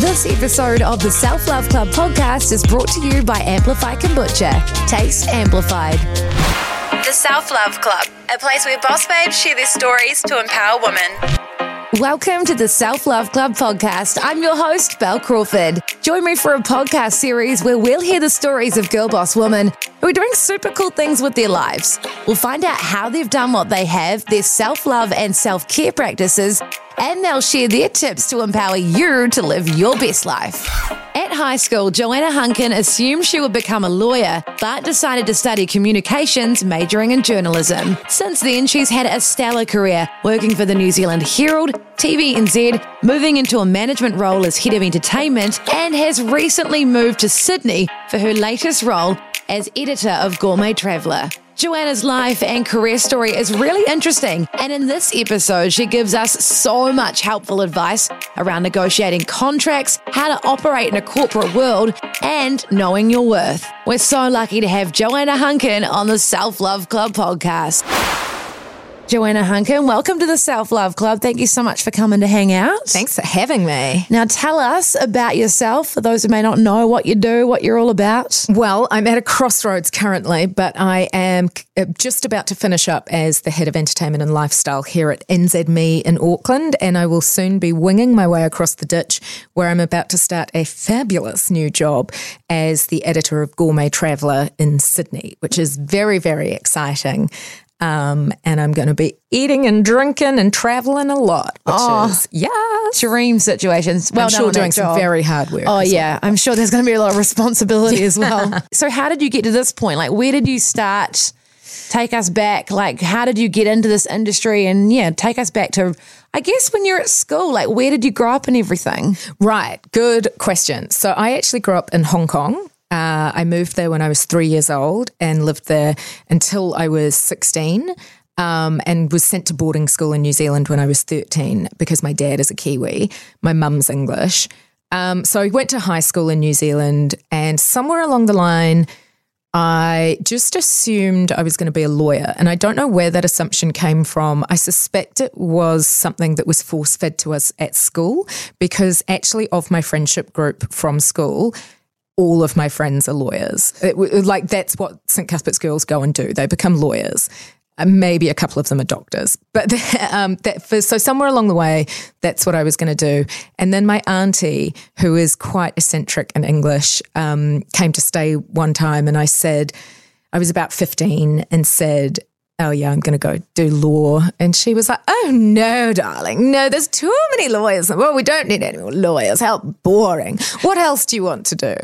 This episode of the Self Love Club podcast is brought to you by Amplify Kombucha. Taste amplified. The Self Love Club, a place where boss babes share their stories to empower women. Welcome to the Self Love Club podcast. I'm your host, Bel Crawford. Join me for a podcast series where we'll hear the stories of girl boss women who are doing super cool things with their lives. We'll find out how they've done what they have, their self love and self care practices, and they'll share their tips to empower you to live your best life. At high school, Joanna Hunkin assumed she would become a lawyer, but decided to study communications, majoring in journalism. Since then, she's had a stellar career, working for the New Zealand Herald, TVNZ, moving into a management role as head of entertainment, and has recently moved to Sydney for her latest role as editor of Gourmet Traveller. Joanna's life and career story is really interesting, and in this episode, she gives us so much helpful advice around negotiating contracts, how to operate in a corporate world, and knowing your worth. We're so lucky to have Joanna Hunkin on the Self Love Club podcast. Joanna Hunkin, welcome to the Self Love Club. Thank you so much for coming to hang out. Thanks for having me. Now, tell us about yourself for those who may not know what you do, what you're all about. Well, I'm at a crossroads currently, but I am uh, just about to finish up as the head of entertainment and lifestyle here at NZME in Auckland, and I will soon be winging my way across the ditch where I'm about to start a fabulous new job as the editor of Gourmet Traveller in Sydney, which is very, very exciting. Um, and I'm going to be eating and drinking and traveling a lot, which Oh. is yes, Dream situations. Well I'm sure doing some very hard work. Oh as well. yeah, I'm sure there's going to be a lot of responsibility as well. So how did you get to this point? Like where did you start? Take us back. Like how did you get into this industry? And yeah, take us back to I guess when you're at school. Like where did you grow up and everything? Right, good question. So I actually grew up in Hong Kong. Uh, I moved there when I was three years old and lived there until I was 16 um, and was sent to boarding school in New Zealand when I was 13 because my dad is a Kiwi, my mum's English. Um, so I went to high school in New Zealand and somewhere along the line, I just assumed I was going to be a lawyer. And I don't know where that assumption came from. I suspect it was something that was force fed to us at school because actually, of my friendship group from school, all of my friends are lawyers. It, like, that's what St. Cuthbert's girls go and do. They become lawyers. Uh, Maybe a couple of them are doctors, but um, that for, so somewhere along the way, that's what I was going to do. And then my auntie, who is quite eccentric and English, um, came to stay one time, and I said, I was about fifteen, and said, "Oh yeah, I'm going to go do law." And she was like, "Oh no, darling, no, there's too many lawyers. Well, we don't need any more lawyers. How boring. What else do you want to do?"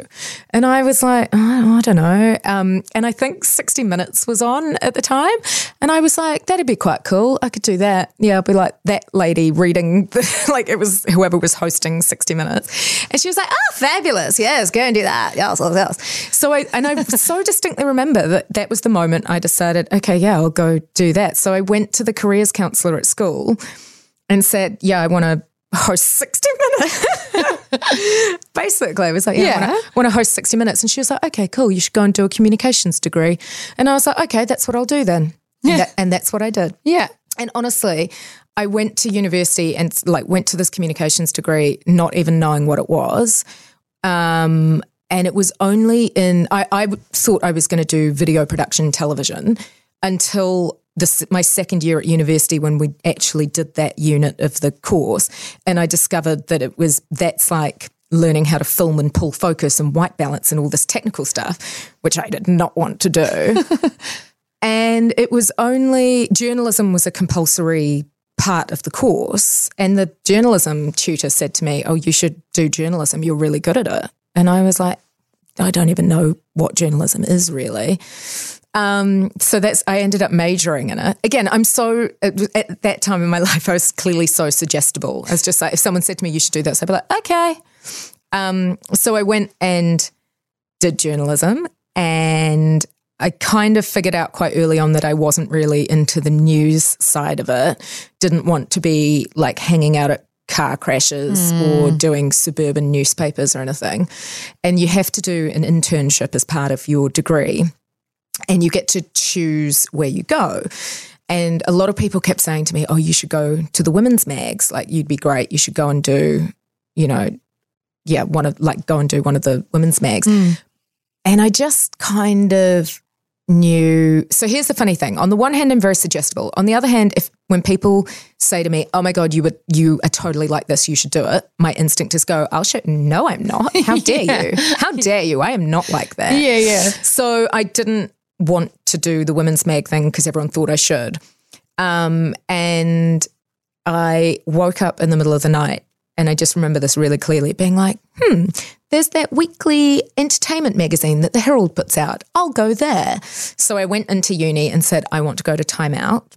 And I was like, "Oh, I don't know." Um, and I think 60 Minutes was on at the time, and I was like, "That'd be quite cool. I could do that." Yeah, I'll be like that lady reading, the, like it was whoever was hosting 60 Minutes, and she was like, "Oh, fabulous! Yes, go and do that. Yes, yes, yes." So I and I so distinctly remember that that was the moment I decided, okay, yeah, I'll go do that. So I went to the careers counselor at school and said, yeah, I want to host 60 minutes. Basically, I was like, yeah, I want to host 60 minutes. And she was like, okay, cool. You should go and do a communications degree. And I was like, okay, that's what I'll do then. Yeah. And, that- and that's what I did. Yeah. And honestly, I went to university and like went to this communications degree, not even knowing what it was. Um, and it was only in I, I thought I was going to do video production television until this my second year at university when we actually did that unit of the course, and I discovered that it was that's like learning how to film and pull focus and white balance and all this technical stuff, which I did not want to do. And it was only journalism was a compulsory part of the course. And the journalism tutor said to me, Oh, you should do journalism. You're really good at it. And I was like, I don't even know what journalism is really. Um, so that's I ended up majoring in it. Again, I'm so at, at that time in my life, I was clearly so suggestible. I was just like, if someone said to me, "You should do this," I'd be like, "Okay." Um, so I went and did journalism, and I kind of figured out quite early on that I wasn't really into the news side of it. Didn't want to be like hanging out at car crashes or doing suburban newspapers or anything. And you have to do an internship as part of your degree and you get to choose where you go. And a lot of people kept saying to me, Oh, you should go to the women's mags. Like, you'd be great. You should go and do, you know, yeah, one of like go and do one of the women's mags. Hmm. And I just kind of knew. So here's the funny thing. On the one hand, I'm very suggestible. On the other hand, if when people say to me, "Oh my god, you would you are totally like this. You should do it," my instinct is go, "I'll show." No, I'm not. How dare you? How dare you? I am not like that. Yeah, yeah. So I didn't want to do the women's mag thing because everyone thought I should. Um, and I woke up in the middle of the night and I just remember this really clearly being like, hmm, there's that weekly entertainment magazine that the Herald puts out. I'll go there. So I went into uni and said, I want to go to Time Out.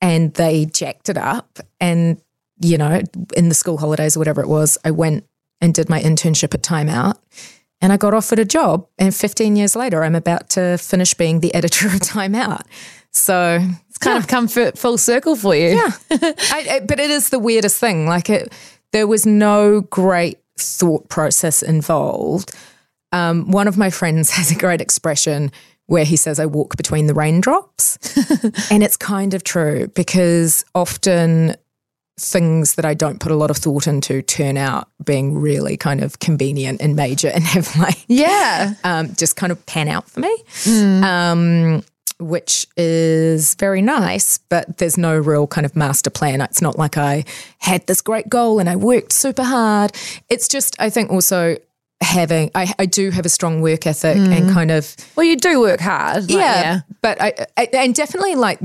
And they jacked it up. And, you know, in the school holidays or whatever it was, I went and did my internship at Time Out. And I got offered a job. And 15 years later, I'm about to finish being the editor of Time Out. So It's kind of come full circle for you. yeah. I, I, but it is the weirdest thing. Like it, there was no great thought process involved. Um, one of my friends has a great expression where he says, I walk between the raindrops. and it's kind of true because often things that I don't put a lot of thought into turn out being really kind of convenient and major and have like Yeah. um, just kind of pan out for me, um, which is very nice. But there's no real kind of master plan. It's not like I had this great goal and I worked super hard. It's just, I think, also having, I, I do have a strong work ethic and kind of, Well, you do work hard. like, yeah, But I, I, and definitely like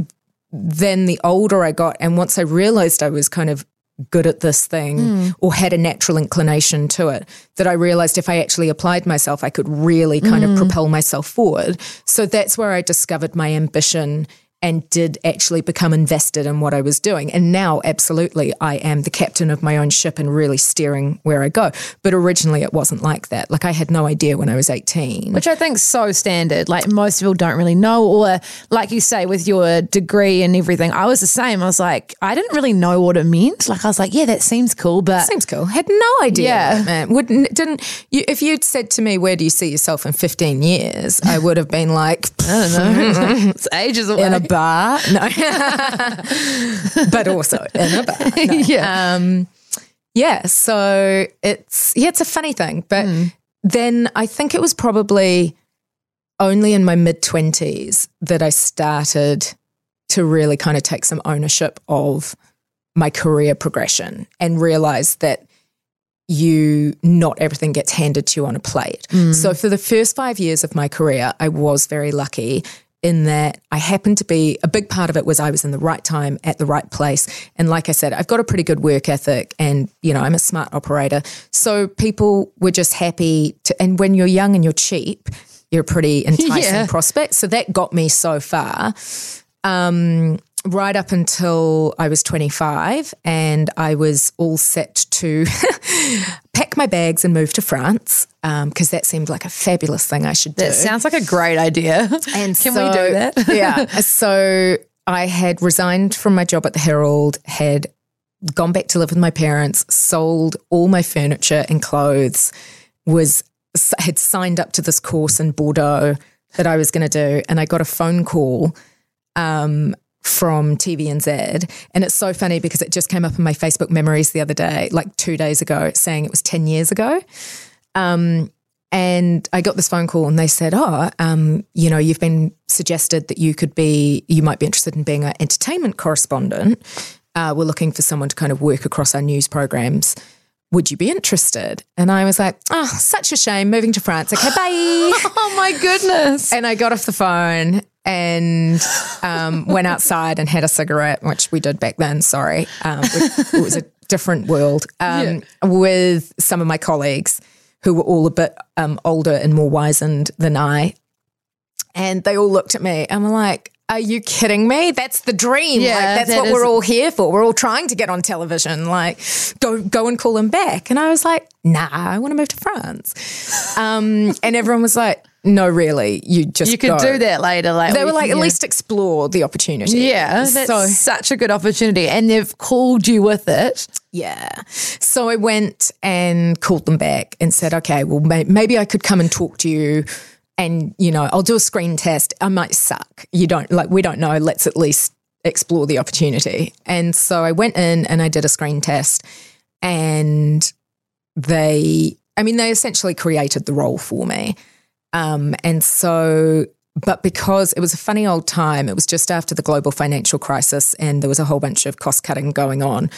then the older I got, and once I realized I was kind of good at this thing hmm. or had a natural inclination to it, that I realized if I actually applied myself, I could really kind of hmm. propel myself forward. So that's where I discovered my ambition and did actually become invested in what I was doing. And now, absolutely, I am the captain of my own ship and really steering where I go. But originally, it wasn't like that. Like, I had no idea when I was 18. Which I think is so standard. Like most people don't really know, or like you say, with your degree and everything, I was the same. I was like, I didn't really know what it meant. Like I was like, yeah, that seems cool, but Seems cool. Had no idea. Yeah. man. Wouldn't didn't you, if you'd said to me, "Where do you see yourself in 15 years?" I would have been like, I don't know. it's ages away. Bar. No, but also in a bar. No. yeah. Um, yeah. So it's yeah, it's a funny thing, but then I think it was probably only in my mid 20s that I started to really kind of take some ownership of my career progression and realize that you not everything gets handed to you on a plate. So for the first 5 years of my career, I was very lucky in that I happened to be a big part of it was I was in the right time at the right place. And like I said I've got a pretty good work ethic and you know I'm a smart operator. So people were just happy to and when you're young and you're cheap you're a pretty enticing Yeah. prospect. So that got me so far. Um, right up until I was 25 and I was all set to pack my bags and move to France because that seemed like a fabulous thing I should do. that sounds like a great idea. And Can so- we do that? yeah. So I had resigned from my job at the Herald, had gone back to live with my parents, sold all my furniture and clothes, was had signed up to this course in Bordeaux that I was going to do, and I got a phone call um, from TVNZ, and it's so funny because it just came up in my Facebook memories the other day, like two days ago, saying it was ten years ago. Um, and I got this phone call and they said, Oh, um, you know, you've been suggested that you could be, you might be interested in being an entertainment correspondent. Uh, we're looking for someone to kind of work across our news programs. Would you be interested? And I was like, Oh, such a shame, moving to France. Okay, bye. oh my goodness. and I got off the phone and um, went outside and had a cigarette, which we did back then. Sorry. Um, it, was a different world um, with some of my colleagues who were all a bit um, older and more wizened than I. And they all looked at me and were like, are you kidding me? That's the dream. Yeah, like, that's that what is- we're all here for. We're all trying to get on television. Like, go go and call them back. And I was like, nah, I want to move to France. Um, and everyone was like, no, really, you just You could go. do that later. Like They we were like, can- at least explore the opportunity. Yeah, that's So such a good opportunity, and they've called you with it. Yeah. So I went and called them back and said, okay, well, may- maybe I could come and talk to you. And, you know, I'll do a screen test. I might suck. You don't, like, we don't know. Let's at least explore the opportunity. And so I went in and I did a screen test. And they, I mean, they essentially created the role for me. Um, and so, but because it was a funny old time, it was just after the global financial crisis and there was a whole bunch of cost cutting going on.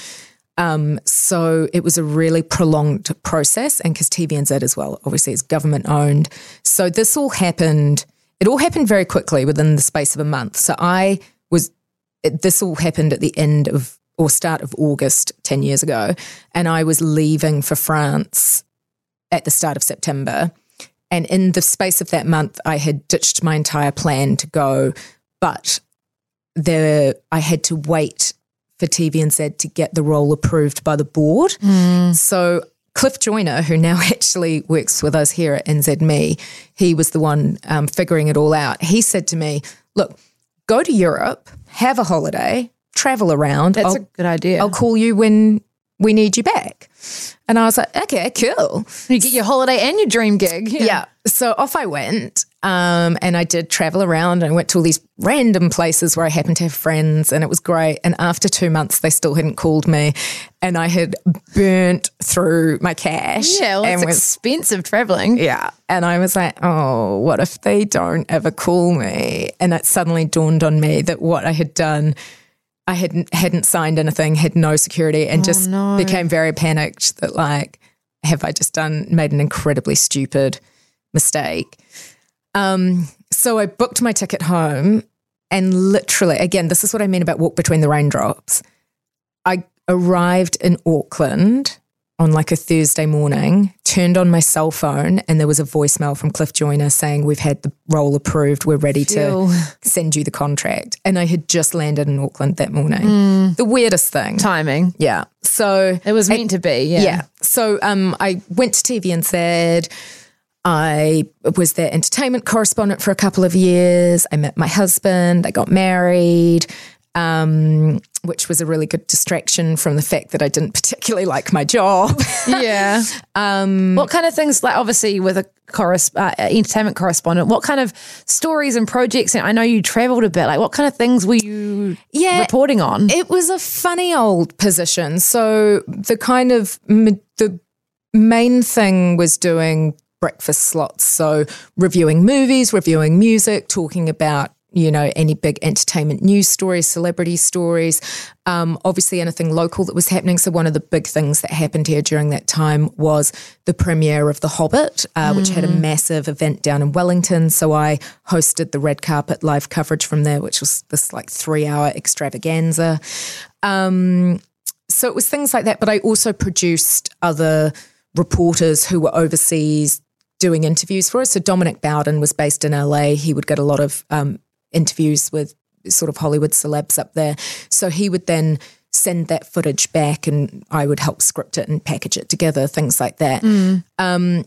Um, so it was a really prolonged process, and because TVNZ as well, obviously, is government owned. So this all happened. It all happened very quickly within the space of a month. So I was. It, this all happened at the end of or start of August ten years ago, and I was leaving for France at the start of September. And in the space of that month, I had ditched my entire plan to go, but there I had to wait for TVNZ to get the role approved by the board. So Cliff Joyner, who now actually works with us here at NZME, he was the one um, figuring it all out. He said to me, "Look, go to Europe, have a holiday, travel around. That's I'll, a good idea. I'll call you when we need you back." And I was like, "Okay, cool." you get your holiday and your dream gig. Yeah. So off I went. Um, and I did travel around and I went to all these random places where I happened to have friends and it was great. And after two months, they still hadn't called me and I had burnt through my cash. Yeah, well, and it's was- expensive traveling. yeah. And I was like, oh, what if they don't ever call me? And it suddenly dawned on me that what I had done, I hadn't hadn't signed anything, had no security, and just became very panicked that like, have I just done made an incredibly stupid mistake? Um, so I booked my ticket home and literally, again, this is what I mean about walk between the raindrops. I arrived in Auckland on like a Thursday morning, turned on my cell phone, and there was a voicemail from Cliff Joyner saying, We've had the role approved. We're ready Phew. to send you the contract. And I had just landed in Auckland that morning. The weirdest thing. Timing. Yeah. So It was meant to be. Yeah. yeah. So um, I went to TVNZ, I was their entertainment correspondent for a couple of years. I met my husband. I got married, um, which was a really good distraction from the fact that I didn't particularly like my job. Yeah. um, what kind of things, like obviously with a corres- uh, entertainment correspondent, what kind of stories and projects? And I know you traveled a bit. Like, what kind of things were you Yeah. reporting on? It was a funny old position. So the kind of the main thing was doing breakfast slots. So reviewing movies, reviewing music, talking about you know any big entertainment news stories, celebrity stories, um, obviously anything local that was happening. So one of the big things that happened here during that time was the premiere of The Hobbit, uh, which had a massive event down in Wellington. So I hosted the red carpet live coverage from there, which was this like three hour extravaganza. Um, so it was things like that. But I also produced other reporters who were overseas doing interviews for us. So Dominic Bowden was based in LA. He would get a lot of um, interviews with sort of Hollywood celebs up there. So he would then send that footage back and I would help script it and package it together, things like that. Um,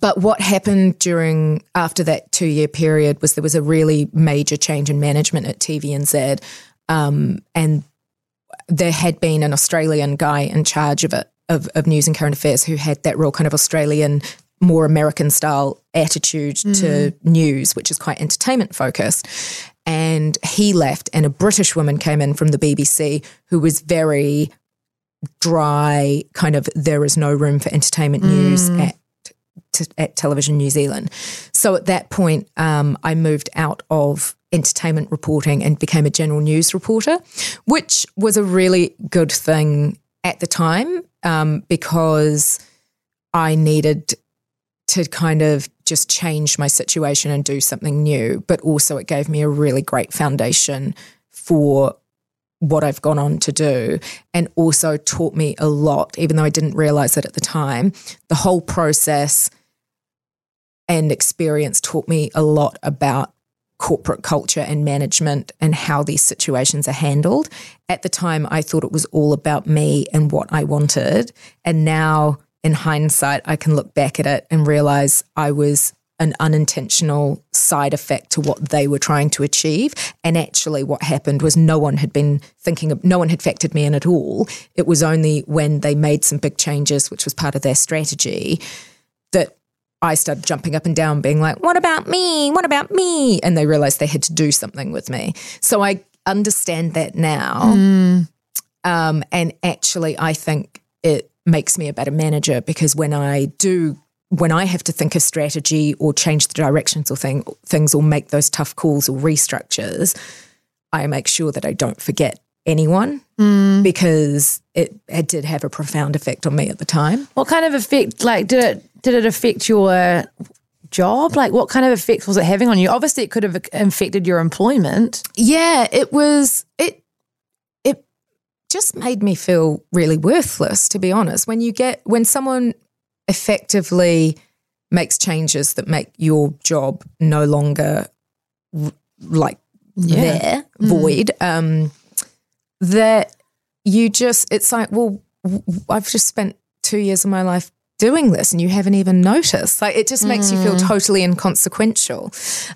but what happened during after that two year period was there was a really major change in management at TVNZ, um, and there had been an Australian guy in charge of it of, of news and current affairs who had that real kind of Australian, more American style attitude to news, which is quite entertainment focused. And he left, and a British woman came in from the BBC who was very dry, kind of there is no room for entertainment news at to, at Television New Zealand. So at that point, um, I moved out of entertainment reporting and became a general news reporter, which was a really good thing at the time um, because I needed to kind of just change my situation and do something new. But also, it gave me a really great foundation for what I've gone on to do and also taught me a lot, even though I didn't realize it at the time. The whole process and experience taught me a lot about corporate culture and management and how these situations are handled. At the time, I thought it was all about me and what I wanted. And now, in hindsight, I can look back at it and realize I was an unintentional side effect to what they were trying to achieve. And actually, what happened was no one had been thinking of, no one had factored me in at all. It was only when they made some big changes, which was part of their strategy, that I started jumping up and down, being like, What about me? What about me? And they realized they had to do something with me. So I understand that now. Um, and actually, I think it makes me a better manager because when I do when I have to think of strategy or change the directions or thing, things or make those tough calls or restructures, I make sure that I don't forget anyone mm. because it, it did have a profound effect on me at the time. What kind of effect, like, did it did it affect your job? Like, what kind of effect was it having on you? Obviously, it could have affected your employment. Yeah, it was it just made me feel really worthless to be honest. When you get when someone effectively makes changes that make your job no longer like there void um that you just it's like well I've just spent 2 years of my life doing this and you haven't even noticed. Like it just makes you feel totally inconsequential.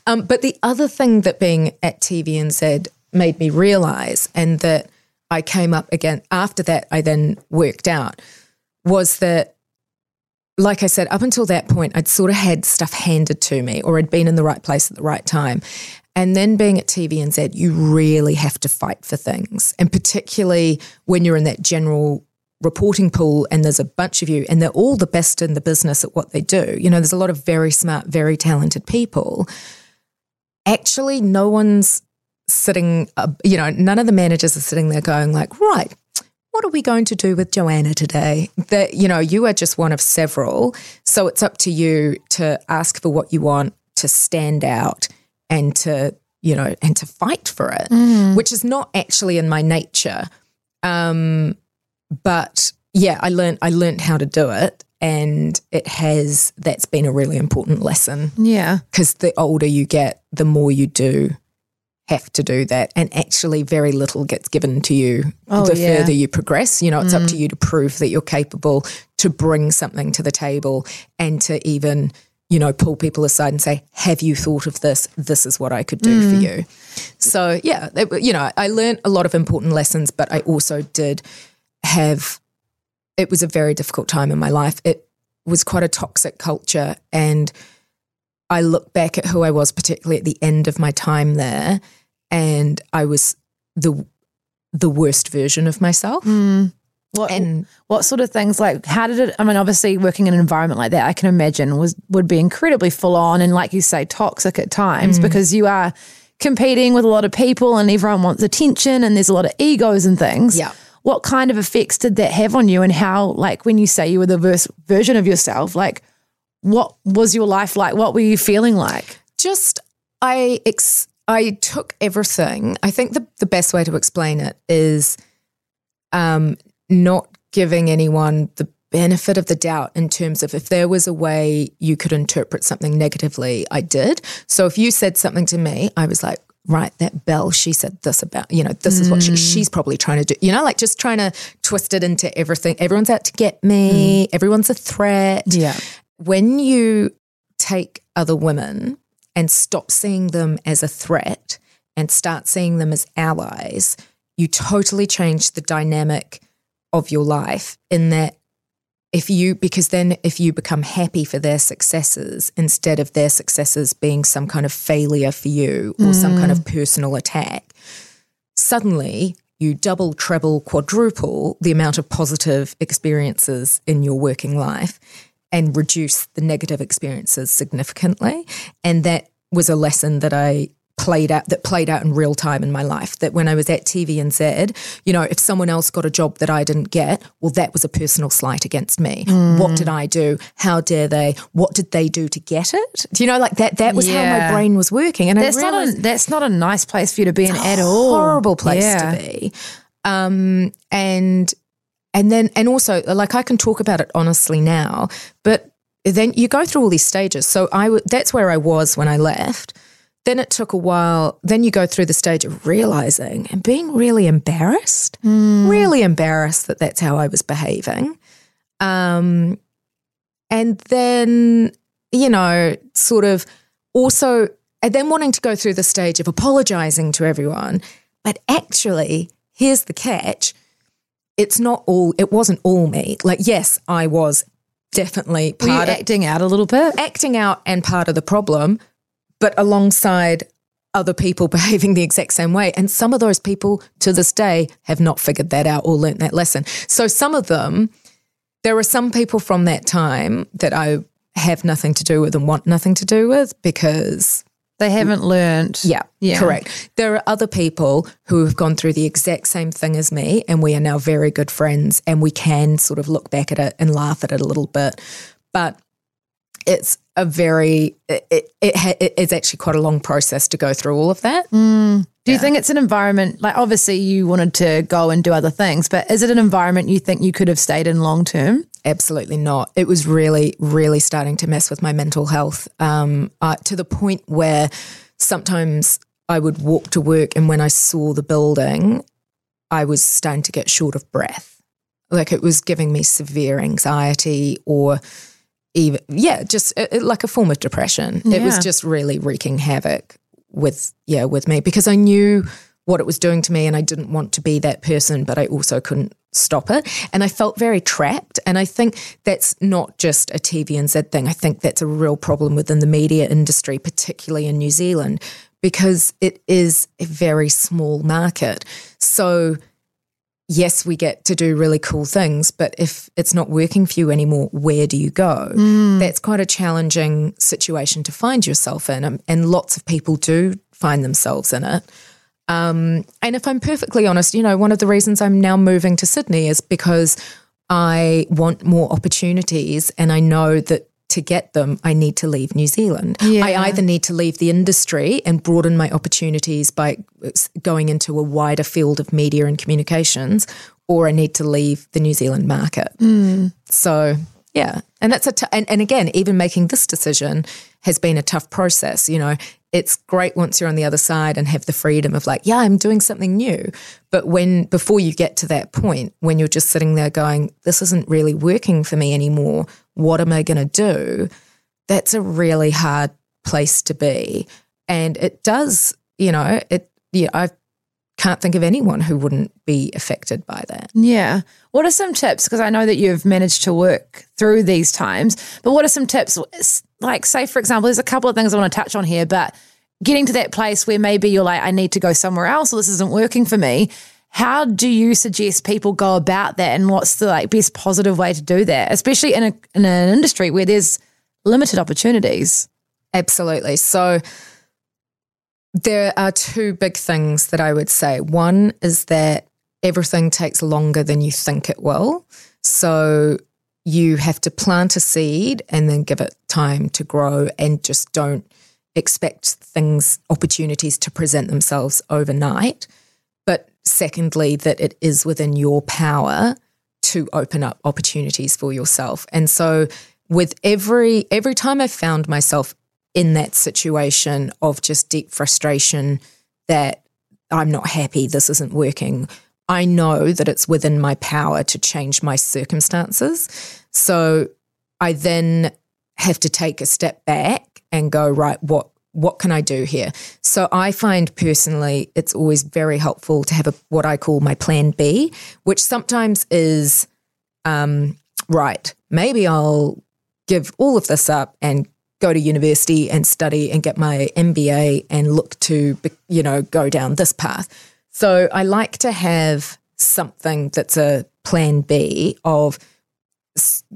Um but the other thing that being at TVNZ made me realize and that I came up again after that I then worked out was that like I said, up until that point, I'd sort of had stuff handed to me or I'd been in the right place at the right time. And then being at TVNZ, you really have to fight for things. And particularly when you're in that general reporting pool and there's a bunch of you and they're all the best in the business at what they do. You know, there's a lot of very smart, very talented people. Actually, no one's sitting, uh, you know, none of the managers are sitting there going like, right, what are we going to do with Joanna today? That, you know, you are just one of several. So it's up to you to ask for what you want, to stand out and to, you know, and to fight for it, which is not actually in my nature. Um, but yeah, I learned I learned how to do it and it has that's been a really important lesson Yeah. because the older you get, the more you do have to do that. And actually, very little gets given to you Oh, the yeah. further you progress. You know, it's up to mm. you to prove that you're capable to bring something to the table and to even, you know, pull people aside and say, Have you thought of this? This is what I could do for mm. you. So, yeah, it, you know, I learned a lot of important lessons, but I also did have, it was a very difficult time in my life. It was quite a toxic culture. And I look back at who I was, particularly at the end of my time there, and I was the the worst version of myself. Hmm. What And what sort of things like how did it I mean obviously working in an environment like that I can imagine was would be incredibly full on and like you say toxic at times hmm. because you are competing with a lot of people and everyone wants attention and there's a lot of egos and things. Yeah. What kind of effects did that have on you and how like when you say you were the verse, version of yourself like what was your life like? What were you feeling like? just I ex- I took everything. I think the the best way to explain it is um, not giving anyone the benefit of the doubt in terms of if there was a way you could interpret something negatively, I did. So if you said something to me, I was like. Right, that Bel, she said this about, you know, this is what she, she's probably trying to do, you know, like just trying to twist it into everything. Everyone's out to get me, everyone's a threat Yeah. When you take other women and stop seeing them as a threat and start seeing them as allies, you totally change the dynamic of your life in that if you because then if you become happy for their successes instead of their successes being some kind of failure for you or some kind of mm. personal attack suddenly you double, treble, quadruple the amount of positive experiences in your working life and reduce the negative experiences significantly. And that was a lesson that I played out that played out in real time in my life that when I was at TVNZ, you know, if someone else got a job that I didn't get, well that was a personal slight against me. What did I do? How dare they? What did they do to get it? Do you know like that that was how my brain was working and That's I not a that's not a nice place for you to be in at all. horrible place Yeah. to be. Um, and and then and also like I can talk about it honestly now, but then you go through all these stages. So I w- that's where I was when I left. then it took a while. Then you go through the stage of realizing and being really embarrassed, really embarrassed that that's how I was behaving. Um, and then, you know, sort of also, and then wanting to go through the stage of apologizing to everyone. But actually, here's the catch it's not all, it wasn't all me. Like, yes, I was definitely part of acting out a little bit? acting out and part of the problem, but alongside other people behaving the exact same way. And some of those people to this day have not figured that out or learnt that lesson. So some of them, there are some people from that time that I have nothing to do with and want nothing to do with because They haven't learned. yeah, Yeah. correct. There are other people who have gone through the exact same thing as me, and we are now very good friends, and we can sort of look back at it and laugh at it a little bit. But it's a very, it, it, it ha- it is actually quite a long process to go through all of that. Mm. Do you think it's an environment like obviously you wanted to go and do other things, but is it an environment you think you could have stayed in long term? Absolutely not. It was really, really starting to mess with my mental health um, uh, to the point where sometimes I would walk to work and when I saw the building, I was starting to get short of breath. Like it was giving me severe anxiety or even, yeah, just uh, uh, like a form of depression. It was just really wreaking havoc with, yeah, with me because I knew what it was doing to me and I didn't want to be that person, but I also couldn't stop it. And I felt very trapped. And I think that's not just a TVNZ thing. I think that's a real problem within the media industry, particularly in New Zealand, because it is a very small market. So, yes, we get to do really cool things, but if it's not working for you anymore, where do you go? That's quite a challenging situation to find yourself in. um, And lots of people do find themselves in it. Um, and if I'm perfectly honest, you know, one of the reasons I'm now moving to Sydney is because I want more opportunities and I know that to get them, I need to leave New Zealand. I either need to leave the industry and broaden my opportunities by going into a wider field of media and communications, or I need to leave the New Zealand market. So, yeah. And that's a, t- and, and again, even making this decision has been a tough process. You know, it's great once you're on the other side and have the freedom of like, yeah, I'm doing something new. But when, before you get to that point, when you're just sitting there going, this isn't really working for me anymore, what am I going to do? That's a really hard place to be. And it does, you know, it, yeah, I can't think of anyone who wouldn't be affected by that. Yeah. What are some tips? Because I know that you've managed to work through these times, but what are some tips? Like, say, for example, there's a couple of things I want to touch on here, but getting to that place where maybe you're like, I need to go somewhere else or this isn't working for me. How do you suggest people go about that? And what's the like best positive way to do that, especially in a in an industry where there's limited opportunities? Absolutely. So there are two big things that I would say. One is that everything takes longer than you think it will. So you have to plant a seed and then give it time to grow and just don't expect things, opportunities to present themselves overnight. But secondly, that it is within your power to open up opportunities for yourself. And so with every every time I've found myself in that situation of just deep frustration that I'm not happy, this isn't working, I know that it's within my power to change my circumstances. So I then have to take a step back and go, right, what what can I do here? So I find personally it's always very helpful to have a what I call my plan B, which sometimes is um, right, maybe I'll give all of this up and go to university and study and get my MBA and look to, you know, go down this path. So I like to have something that's a plan B of,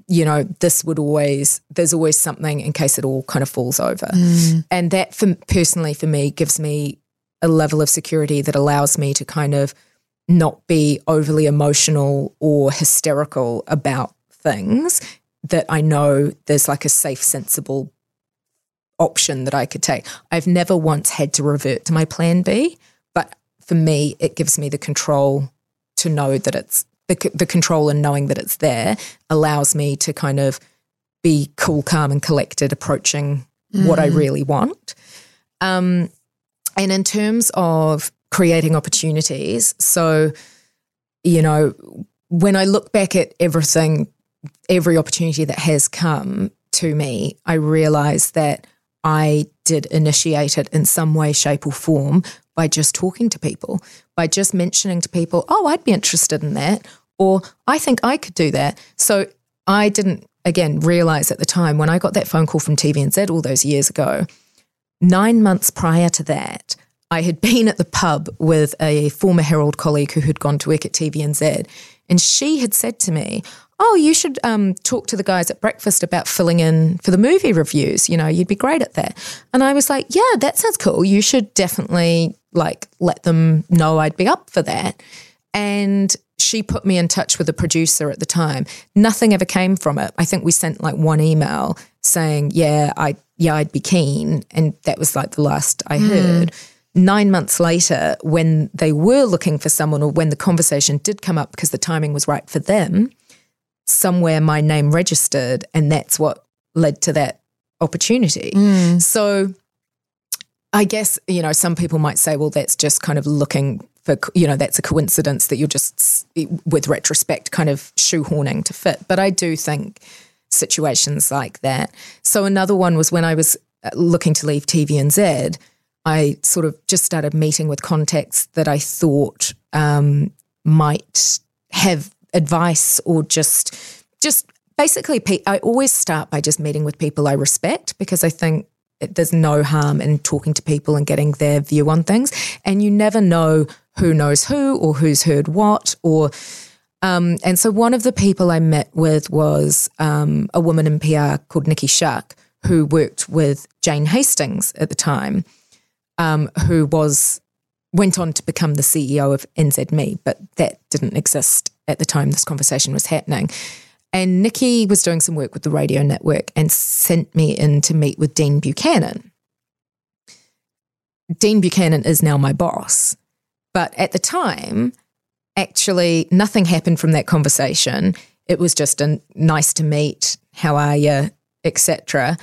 you know, this would always, there's always something in case it all kind of falls over. Mm. And that for, personally for me gives me a level of security that allows me to kind of not be overly emotional or hysterical about things that I know there's like a safe, sensible option that I could take. I've never once had to revert to my plan B, but for me, it gives me the control to know that it's the, the control and knowing that it's there allows me to kind of be cool, calm, and collected approaching what I really want. Um, and in terms of creating opportunities, so, you know, when I look back at everything, every opportunity that has come to me, I realize that I did initiate it in some way, shape, or form by just talking to people, by just mentioning to people, oh, I'd be interested in that, or I think I could do that. So I didn't, again, realize at the time when I got that phone call from TVNZ all those years ago, nine months prior to that, I had been at the pub with a former Herald colleague who had gone to work at TVNZ, and she had said to me, oh, you should um, talk to the guys at breakfast about filling in for the movie reviews. You know, you'd be great at that. And I was like, yeah, that sounds cool. You should definitely like let them know I'd be up for that. And she put me in touch with a producer at the time. Nothing ever came from it. I think we sent like one email saying, yeah, I yeah, I'd be keen. And that was like the last I heard. Nine months later, when they were looking for someone or when the conversation did come up because the timing was right for them, somewhere my name registered, and that's what led to that opportunity. So I guess, you know, some people might say, well, that's just kind of looking for, you know, that's a coincidence that you're just, with retrospect, kind of shoehorning to fit. But I do think situations like that. So another one was when I was uh, looking to leave TVNZ, I sort of just started meeting with contacts that I thought um, might have advice or just just basically I always start by just meeting with people I respect because I think there's no harm in talking to people and getting their view on things. And you never know who knows who or who's heard what or um, and so one of the people I met with was um, a woman in PR called Nikki Shark who worked with Jane Hastings at the time um, who was went on to become the CEO of NZME, but that didn't exist at the time this conversation was happening. And Nikki was doing some work with the radio network and sent me in to meet with Dean Buchanan. Dean Buchanan is now my boss. But at the time, actually, nothing happened from that conversation. It was just a nice to meet, how are you, etc.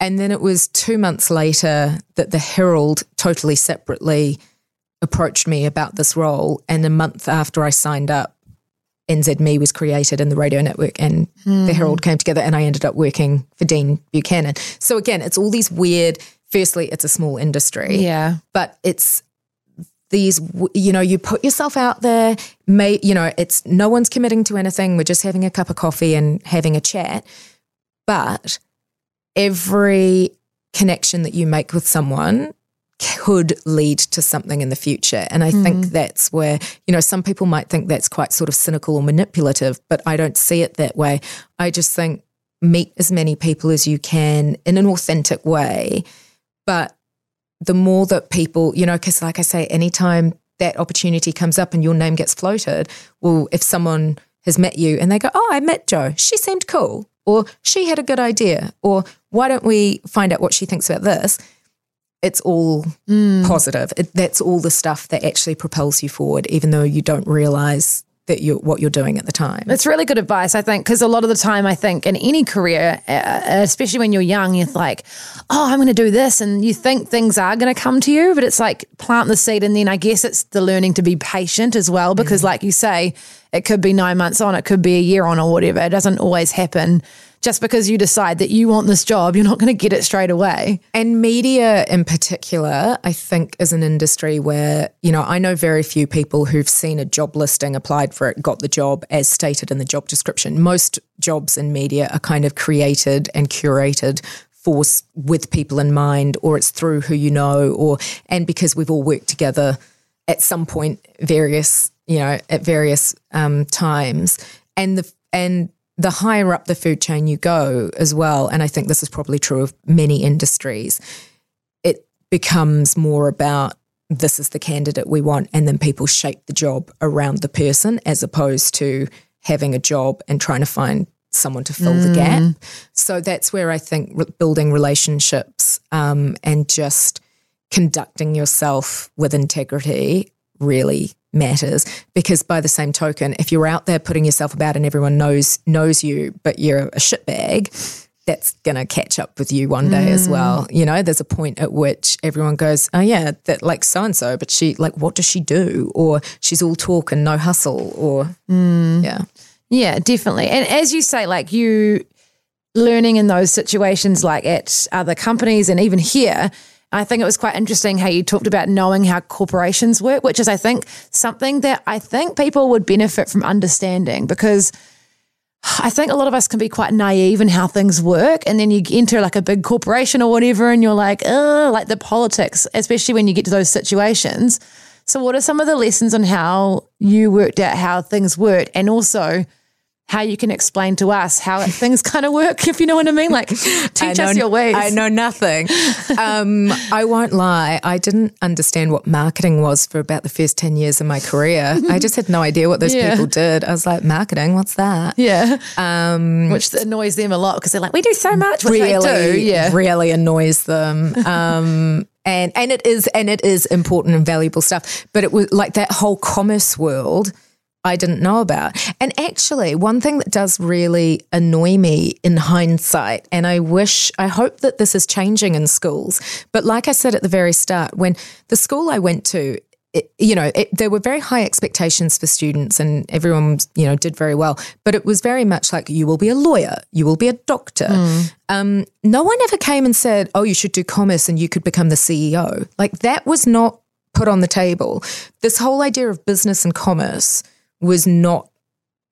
And then it was two months later that the Herald totally separately approached me about this role. And a month after I signed up, NZME was created and the radio network and the Herald came together and I ended up working for Dean Buchanan. So again, it's all these weird, firstly, it's a small industry. Yeah. But it's these, you know, you put yourself out there, may, you know, it's no one's committing to anything. We're just having a cup of coffee and having a chat. But every connection that you make with someone could lead to something in the future. And I mm. think that's where, you know, some people might think that's quite sort of cynical or manipulative, but I don't see it that way. I just think meet as many people as you can in an authentic way. But the more that people, you know, because like I say, anytime that opportunity comes up and your name gets floated, well, if someone has met you and they go, Oh, I met Joe, she seemed cool, or she had a good idea, or why don't we find out what she thinks about this? It's all mm. positive. It, that's all the stuff that actually propels you forward, even though you don't realize that you're what you're doing at the time. It's really good advice, I think, because a lot of the time, I think in any career, uh, uh especially when you're young, you're like, oh, I'm going to do this. And you think things are going to come to you, but it's like plant the seed. And then I guess it's the learning to be patient as well, because mm. like you say, it could be nine months on, it could be a year on, or whatever. It doesn't always happen. Just because you decide that you want this job, you're not going to get it straight away. And media in particular, I think, is an industry where, you know, I know very few people who've seen a job listing, applied for it, got the job as stated in the job description. Most jobs in media are kind of created and curated for with people in mind, or it's through who you know, or and because we've all worked together at some point, various, you know, at various um, times, and the and the higher up the food chain you go as well, and I think this is probably true of many industries, it becomes more about this is the candidate we want, and then people shape the job around the person as opposed to having a job and trying to find someone to fill the gap. So that's where I think re- building relationships um, and just conducting yourself with integrity really matters because by the same token if you're out there putting yourself about and everyone knows knows you but you're a shitbag that's going to catch up with you one day as mm. well. You know, there's a point at which everyone goes, oh, yeah, that like so and so, but she, like, what does she do? Or she's all talk and no hustle, or, mm. yeah. Yeah, definitely. And as you say, like you learning in those situations, like at other companies and even here, I think it was quite interesting how you talked about knowing how corporations work, which is, I think, something that I think people would benefit from understanding because I think a lot of us can be quite naive in how things work. And then you enter like a big corporation or whatever, and you're like, oh, like the politics, especially when you get to those situations. So, what are some of the lessons on how you worked out how things work? And also, how you can explain to us how things kind of work, if you know what I mean. Like, teach know, us your ways. I know nothing. um, I won't lie. I didn't understand what marketing was for about the first 10 years of my career. I just had no idea what those Yeah. people did. I was like, marketing, what's that? Yeah. Um, Which annoys them a lot because they're like, we do so much. Which really. Yeah. really annoys them. Um, and and it is and it is important and valuable stuff. But it was like that whole commerce world. I didn't know about. And actually, one thing that does really annoy me in hindsight, and I wish, I hope that this is changing in schools. But like I said at the very start, when the school I went to, it, you know, it, there were very high expectations for students, and everyone, you know, did very well. But it was very much like you will be a lawyer, you will be a doctor. Um, no one ever came and said, "Oh, you should do commerce and you could become the CEO." Like that was not put on the table. This whole idea of business and commerce was not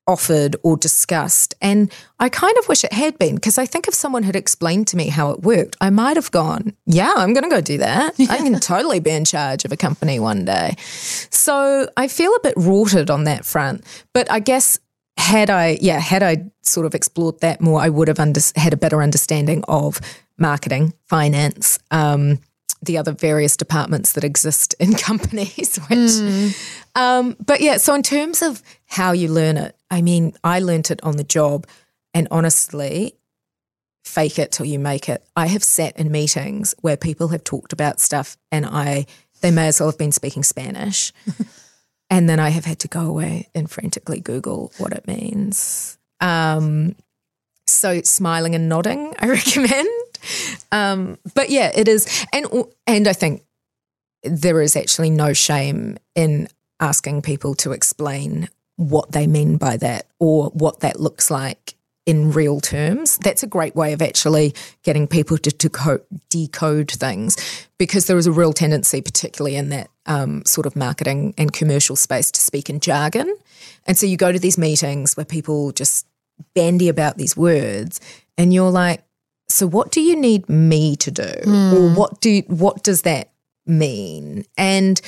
offered or discussed. And I kind of wish it had been because I think if someone had explained to me how it worked, I might have gone, yeah, I'm going to go do that. I can totally be in charge of a company one day. So I feel a bit rorted on that front. But I guess had I, yeah, had I sort of explored that more, I would have under, had a better understanding of marketing, finance, um, the other various departments that exist in companies. Which, um, but yeah, so in terms of how you learn it, I mean, I learnt it on the job, and honestly, fake it till you make it. I have sat in meetings where people have talked about stuff, and I they may as well have been speaking Spanish. And then I have had to go away and frantically Google what it means. Um, so smiling and nodding, I recommend. Um, but yeah, it is, and and I think there is actually no shame in asking people to explain what they mean by that or what that looks like in real terms. That's a great way of actually getting people to decode, decode things because there is a real tendency, particularly in that um, sort of marketing and commercial space, to speak in jargon. And so you go to these meetings where people just bandy about these words and you're like, so what do you need me to do? Or what do what does that mean? And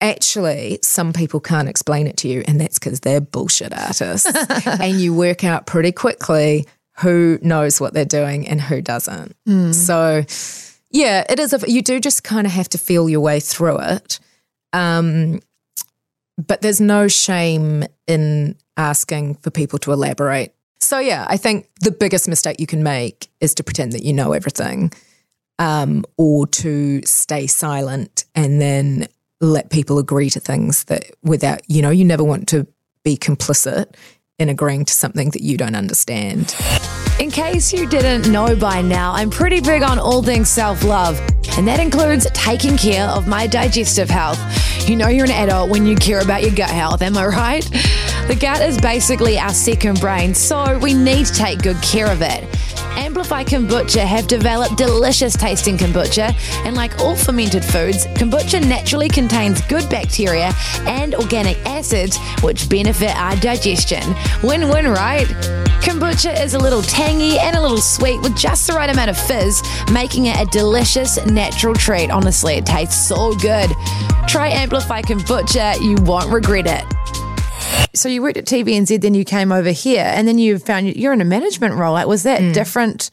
actually some people can't explain it to you and that's because they're bullshit artists. And you work out pretty quickly who knows what they're doing and who doesn't. So yeah it is a, you do just kind of have to feel your way through it. Um, but there's no shame in asking for people to elaborate so yeah i think the biggest mistake you can make is to pretend that you know everything um, or to stay silent and then let people agree to things that without, you know, you never want to be complicit in agreeing to something that you don't understand. In case you didn't know by now, I'm pretty big on all things self love, and that includes taking care of my digestive health. You know, you're an adult when you care about your gut health, am I right? The gut is basically our second brain, so we need to take good care of it. Amplify Kombucha have developed delicious tasting kombucha, and like all fermented foods, kombucha naturally contains good bacteria and organic acids which benefit our digestion. Win win, right? Kombucha is a little tangy and a little sweet with just the right amount of fizz, making it a delicious natural treat. Honestly, it tastes so good. Try Amplify Kombucha, you won't regret it. So you worked at TVNZ, then you came over here, and then you found you're in a management role. Like, was that different?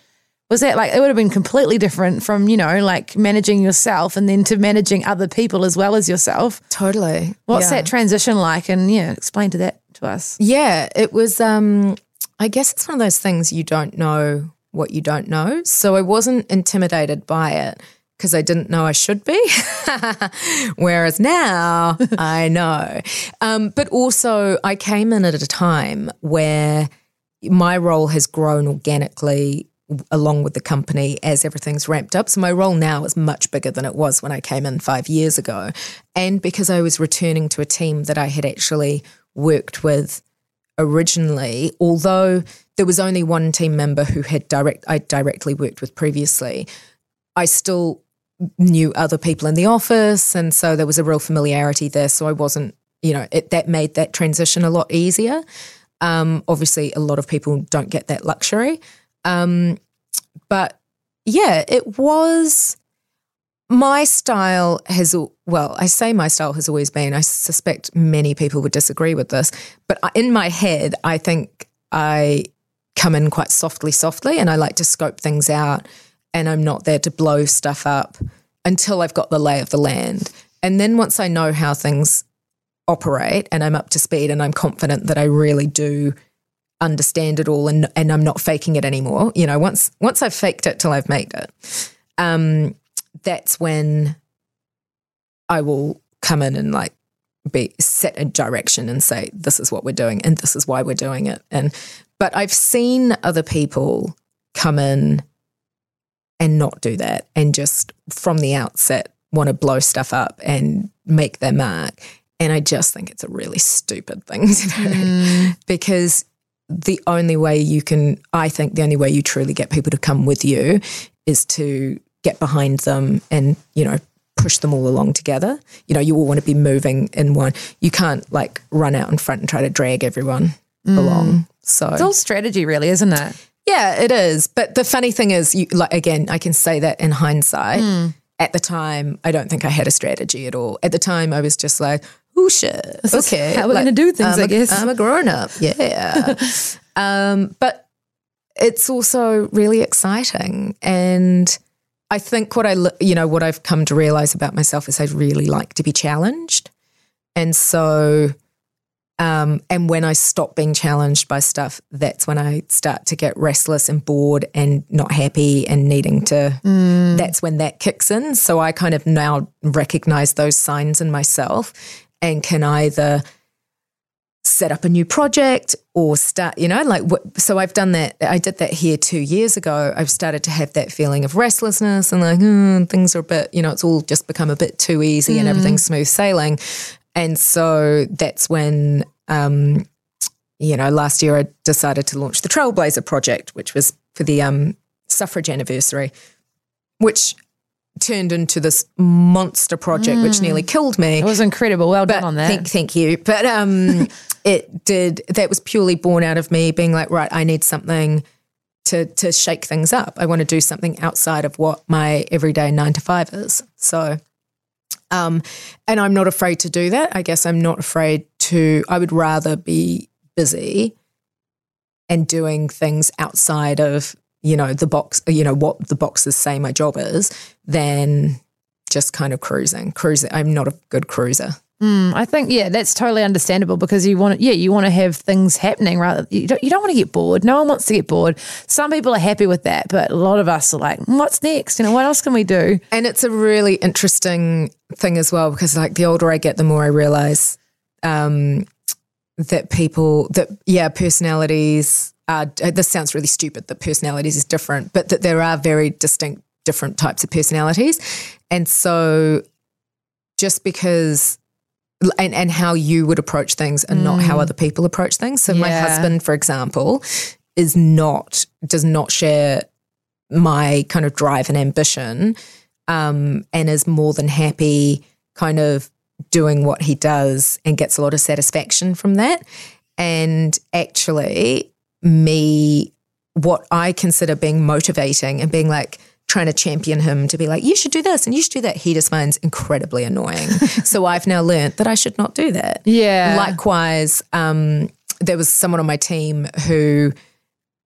Was that like it would have been completely different from you know like managing yourself and then to managing other people as well as yourself? Totally. What's Yeah. that transition like? And yeah, explain to that to us. Yeah, it was. Um, I guess it's one of those things you don't know what you don't know. So I wasn't intimidated by it because I didn't know I should be. Whereas now I know. Um, but also, I came in at a time where my role has grown organically along with the company as everything's ramped up. So my role now is much bigger than it was when I came in five years ago. And because I was returning to a team that I had actually worked with originally, although there was only one team member who had direct I directly worked with previously, I still knew other people in the office. And so there was a real familiarity there. So I wasn't, you know, it, that made that transition a lot easier. Um, obviously, a lot of people don't get that luxury. Um, but yeah, it was my style has well i say my style has always been i suspect many people would disagree with this but in my head i think i come in quite softly softly and i like to scope things out and i'm not there to blow stuff up until i've got the lay of the land and then once i know how things operate and i'm up to speed and i'm confident that i really do understand it all and and I'm not faking it anymore. You know, once once I've faked it till I've made it, um, that's when I will come in and like be set a direction and say this is what we're doing and this is why we're doing it. And but I've seen other people come in and not do that and just from the outset want to blow stuff up and make their mark. And I just think it's a really stupid thing to do mm. because the only way you can, I think, the only way you truly get people to come with you is to get behind them and, you know, push them all along together. You know, you all want to be moving in one. You can't like run out in front and try to drag everyone mm. along. So it's all strategy, really, isn't it? Yeah, it is. But the funny thing is, you like again, I can say that in hindsight. Mm. At the time, I don't think I had a strategy at all. At the time, I was just like, oh shit. This okay. How we're like, going to do things, I'm I guess. I'm a grown up. Yeah. um, but it's also really exciting. And I think what I, you know, what I've come to realize about myself is I really like to be challenged. And so, um, and when I stop being challenged by stuff, that's when I start to get restless and bored and not happy and needing to, mm. that's when that kicks in. So I kind of now recognize those signs in myself and can either set up a new project or start, you know, like, so I've done that. I did that here two years ago. I've started to have that feeling of restlessness and like, mm, things are a bit, you know, it's all just become a bit too easy mm. and everything's smooth sailing. And so that's when, um, you know, last year I decided to launch the Trailblazer project, which was for the um, suffrage anniversary, which turned into this monster project mm. which nearly killed me. It was incredible. Well but done on that. Thank, thank you. But um, it did. That was purely born out of me being like, right, I need something to to shake things up. I want to do something outside of what my everyday nine to five is. So, um, and I'm not afraid to do that. I guess I'm not afraid to. I would rather be busy and doing things outside of you know, the box, you know, what the boxes say my job is, than just kind of cruising. Cruising. I'm not a good cruiser. Mm, I think yeah, that's totally understandable because you want yeah, you want to have things happening rather. You don't, you don't want to get bored. No one wants to get bored. Some people are happy with that, but a lot of us are like, what's next? You know, what else can we do? And it's a really interesting thing as well because like the older I get, the more I realize um, that people that yeah, personalities uh, this sounds really stupid that personalities is different, but that there are very distinct different types of personalities. And so just because and, and how you would approach things and mm. not how mm. other people approach things. So yeah. my husband, for example, is not does not share my kind of drive and ambition, um, and is more than happy kind of doing what he does and gets a lot of satisfaction from that. And actually, me what I consider being motivating and being like trying to champion him to be like, you should do this and you should do that. He just finds incredibly annoying. so I've now learned that I should not do that. Yeah. Likewise, um, there was someone on my team who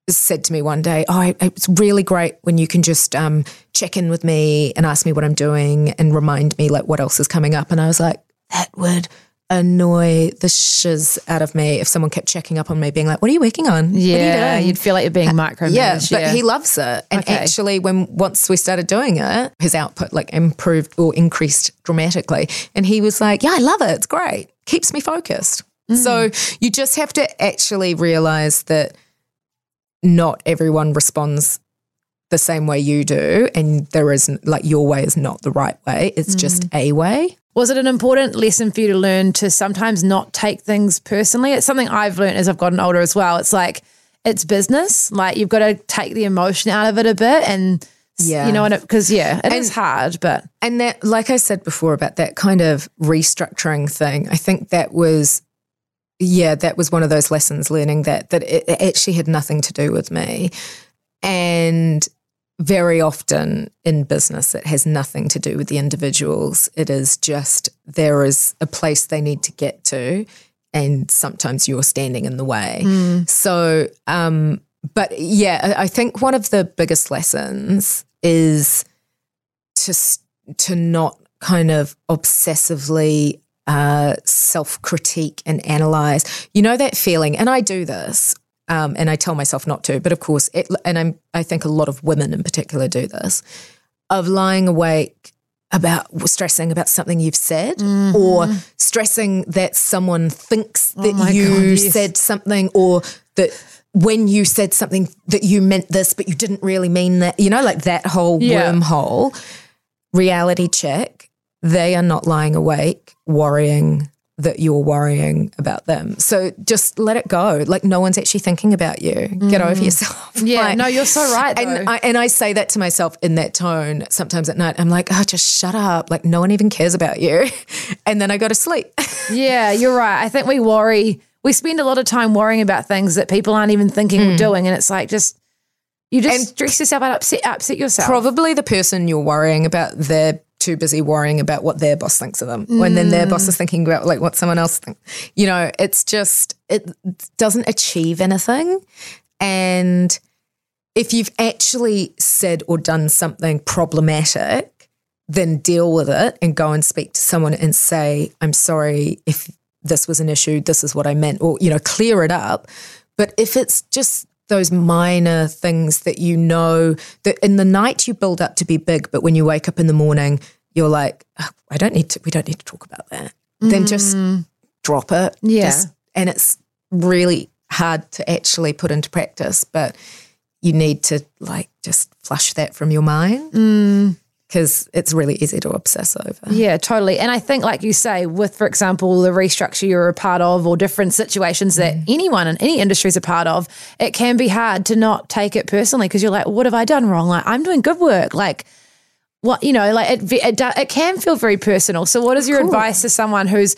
said to me one day, "Oh, it's really great when you can just um, check in with me and ask me what I'm doing and remind me like what else is coming up." And I was like, "That would annoy the shiz out of me if someone kept checking up on me, being like, "What are you working on? Yeah, you would feel like you're being micromanaged. Yeah, but yeah. he loves it, and okay. actually, when once we started doing it, his output like improved or increased dramatically, and he was like, "Yeah, I love it. It's great. Keeps me focused." Mm. So you just have to actually realize that not everyone responds the same way you do, and there isn't like your way is not the right way. It's just a way. Was it an important lesson for you to learn to sometimes not take things personally? It's something I've learned as I've gotten older as well. It's like it's business. Like you've got to take the emotion out of it a bit, and Yeah. you know, because yeah, it is And- hard, but And that, like I said before about that kind of restructuring thing, I think that was, yeah, that was one of those lessons learning that that it, it actually had nothing to do with me, and very often in business it has nothing to do with the individuals. It is just there is a place they need to get to, and sometimes you're standing in the way. So, um, but yeah, I I think one of the biggest lessons is to to not kind of obsessively uh, self critique and analyze. You know that feeling, and I do this, um, and I tell myself not to, but of course, it, and I'm I think a lot of women in particular do this of lying awake about stressing about something you've said or stressing that someone thinks that my you God, yes. said something or that when you said something that you meant this but you didn't really mean that you know like that whole Yeah. wormhole reality check they are not lying awake worrying that you're worrying about them so just let it go like no one's actually thinking about you get over yourself Mm. Yeah, Like- no, you're so right, and. I, and I say that to myself in that tone sometimes at night i'm like oh just shut up like no one even cares about you and then i go to sleep Yeah, you're right. I think we worry. We spend a lot of time worrying about things that people aren't even thinking Hmm. or doing, and it's like just you just stress yourself out, upset, upset yourself. probably the person you're worrying about they're too busy worrying about what their boss thinks of them. When then their boss is mm. thinking about like what someone else thinks you know it's just it doesn't achieve anything. And if you've actually said or done something problematic then deal with it and go and speak to someone and say i'm sorry if this was an issue this is what i meant or you know clear it up. But if it's just those minor things that you know that in the night you build up to be big, but when you wake up in the morning, you're like, "Oh, I don't need to, we don't need to talk about that. Then just mm. drop it. Yeah. Just- and it's really hard to actually put into practice, but you need to like just flush that from your mind mm. because it's really easy to obsess over. Yeah, totally. And I think, like you say, with, for example, the restructure you're a part of or different situations that mm. anyone in any industry is a part of, it can be hard to not take it personally because you're like, what have I done wrong? Like, I'm doing good work. Like, what, you know, like it, it, it can feel very personal. So, what is your advice to someone who's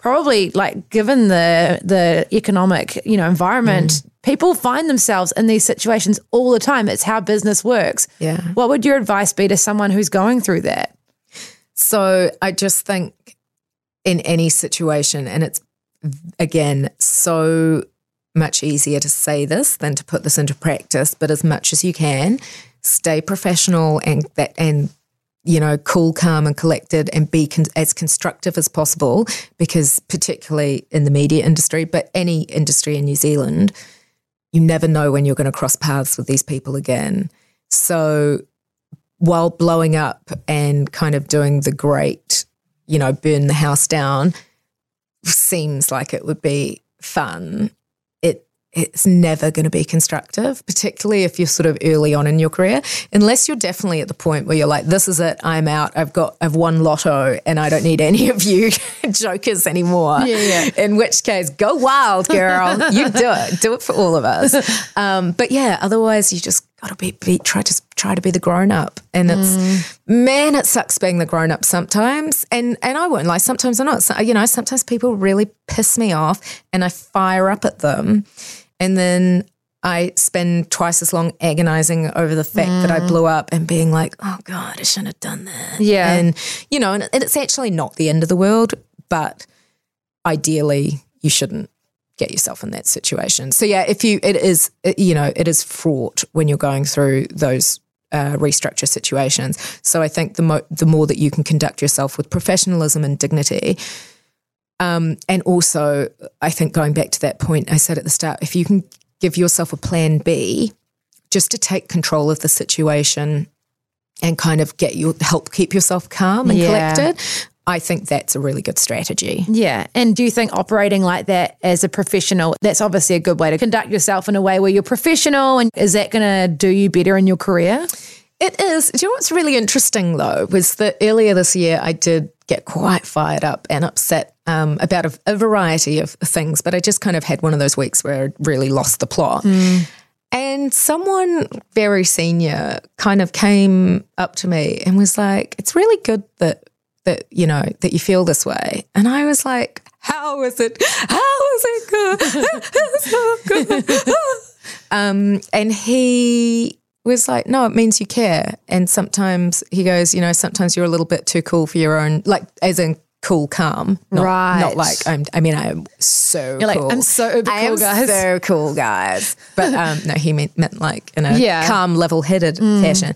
probably like given the the economic you know environment mm. people find themselves in these situations all the time. It's how business works. Yeah. what would your advice be to someone who's going through that? So I just think in any situation, and it's again so much easier to say this than to put this into practice, but as much as you can, stay professional and that and you know cool, calm, and collected, and be con- as constructive as possible. Because particularly in the media industry, but any industry in New Zealand, you never know when you're going to cross paths with these people again. So while blowing up and kind of doing the great, you know, burn the house down seems like it would be fun. It it's never going to be constructive, particularly if you're sort of early on in your career, unless you're definitely at the point where you're like, this is it, I'm out, I've got, I've won lotto and I don't need any of you jokers anymore. Yeah, yeah. In which case, go wild, girl. you do it. Do it for all of us. Um, but yeah, otherwise you just got to be, be try to try to be the grown up, and it's man, it sucks being the grown up sometimes. And and I won't lie, sometimes I'm not. So, you know, sometimes people really piss me off, and I fire up at them, and then. I spend twice as long agonizing over the fact that I blew up and being like, oh God, I shouldn't have done that. Yeah. And, you know, and it's actually not the end of the world, but ideally you shouldn't get yourself in that situation. So yeah, if you it is it- you know it is fraught when you're going through those uh, restructure situations. So I think the mo- the more that you can conduct yourself with professionalism and dignity. Um, and also, I think going back to that point I said at the start, if you can give yourself a plan B, just to take control of the situation and kind of get your help keep yourself calm and Yeah. collected. I think that's a really good strategy. Yeah. And do you think operating like that as a professional, that's obviously a good way to conduct yourself in a way where you're professional? And is that going to do you better in your career? It is. Do you know what's really interesting though was that earlier this year I did get quite fired up and upset um, about a, a, variety of things, but I just kind of had one of those weeks where I really lost the plot. Mm. And someone very senior kind of came up to me and was like, "It's really good that that you know that you feel this way." And I was like, "How is it? How is it good? it's so good." um, and he was like, no, it means you care. And sometimes he goes, you know, sometimes you're a little bit too cool for your own, like, as in cool, calm. Not, right. Not like, I'm, I mean, I'm so You're cool. like, I'm so uber I cool, guys. so cool, guys. But um, no, he meant, meant like in a Yeah. calm, level headed Mm. fashion.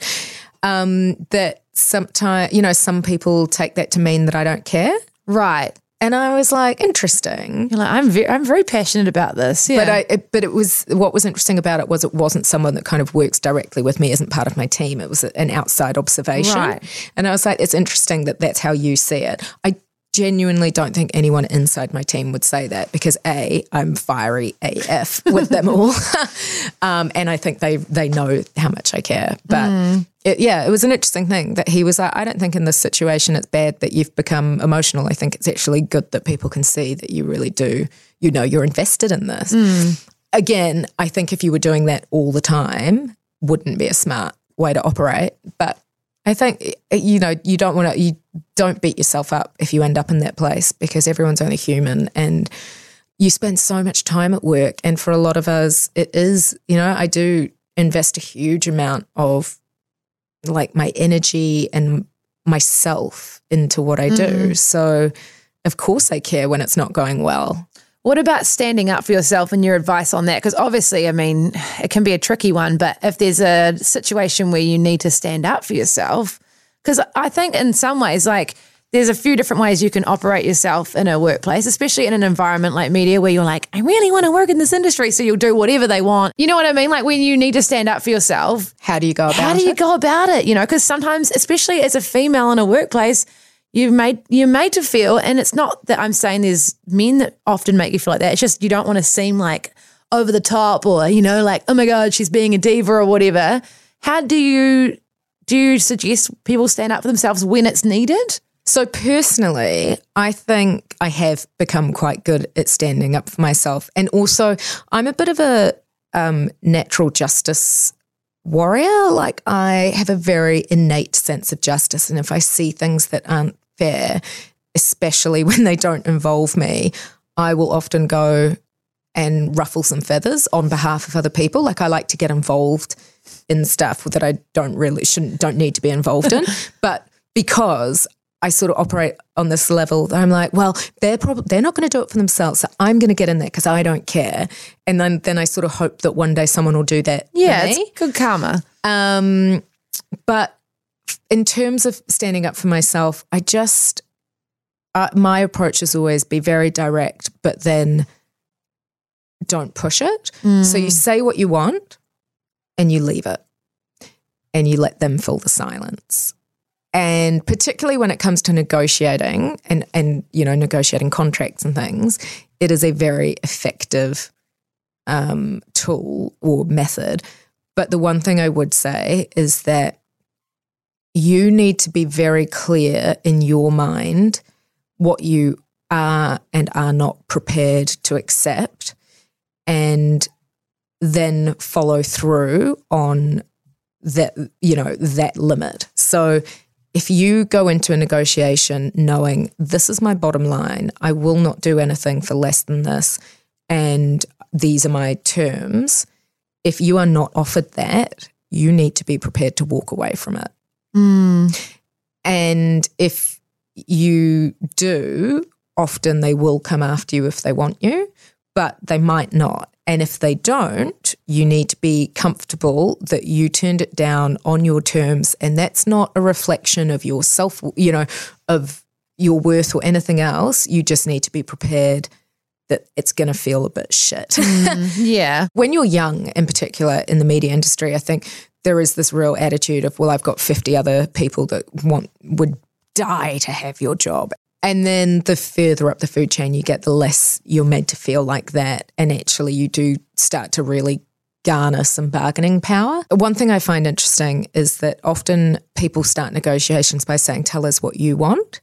Um, that sometimes, you know, some people take that to mean that I don't care. Right. And I was like, interesting. You're like, I'm very, I'm very passionate about this. Yeah. But I, it, but it was what was interesting about it was it wasn't someone that kind of works directly with me, isn't part of my team. It was an outside observation, Right. and I was like, it's interesting that that's how you see it. I genuinely don't think anyone inside my team would say that because a I'm fiery AF with them all, um, and I think they they know how much I care. But it, yeah, it was an interesting thing that he was like, I don't think in this situation it's bad that you've become emotional. I think it's actually good that people can see that you really do, you know, you're invested in this. Again, I think if you were doing that all the time, wouldn't be a smart way to operate. But I think eh, you know you don't want to you don't beat yourself up if you end up in that place because everyone's only human and you spend so much time at work and for a lot of us it is you know I do invest a huge amount of like my energy and myself into what I do. Mm-hmm. So of course I care when it's not going well What about standing up for yourself and your advice on that? Because obviously, I mean, it can be a tricky one, but if there's a situation where you need to stand up for yourself, because I think in some ways, like, there's a few different ways you can operate yourself in a workplace, especially in an environment like media where you're like, I really want to work in this industry. So you'll do whatever they want. You know what I mean? Like when you need to stand up for yourself, how do you go about how do you it? go about it? You know, because sometimes, especially as a female in a workplace, you've made you're made to feel, and it's not that I'm saying there's men that often make you feel like that. It's just you don't want to seem like over the top or you know, like oh my god, she's being a diva or whatever. How do you do you suggest people stand up for themselves when it's needed? So personally, I think I have become quite good at standing up for myself, and also I'm a bit of a um, natural justice warrior. Like I have a very innate sense of justice, and if I see things that aren't fair, especially when they don't involve me, I will often go and ruffle some feathers on behalf of other people. Like I like to get involved in stuff that I don't really shouldn't don't need to be involved in, but because I sort of operate on this level that I'm like, well, they're probably they're not going to do it for themselves, so I'm going to get in there because I don't care, and then then I sort of hope that one day someone will do that. for Yeah, it's good karma. Um, but in terms of standing up for myself, I just uh, my approach is always be very direct, but then don't push it. So you say what you want, and you leave it, and you let them fill the silence. And particularly when it comes to negotiating and and you know negotiating contracts and things, it is a very effective um, tool or method. But the one thing I would say is that you need to be very clear in your mind what you are and are not prepared to accept, and then follow through on that, you know, that limit. So if you go into a negotiation knowing this is my bottom line, I will not do anything for less than this, and these are my terms, if you are not offered that, you need to be prepared to walk away from it. And if you do, often they will come after you if they want you, but they might not. And if they don't, you need to be comfortable that you turned it down on your terms. And that's not a reflection of your self, you know, of your worth or anything else. You just need to be prepared that it's going to feel a bit shit. Mm, yeah. when you're young, in particular in the media industry, I think there is this real attitude of, well, I've got 50 other people that want would die to have your job. And then the further up the food chain you get, the less you're made to feel like that. And actually, you do start to really garner some bargaining power. One thing I find interesting is that often people start negotiations by saying, Tell us what you want.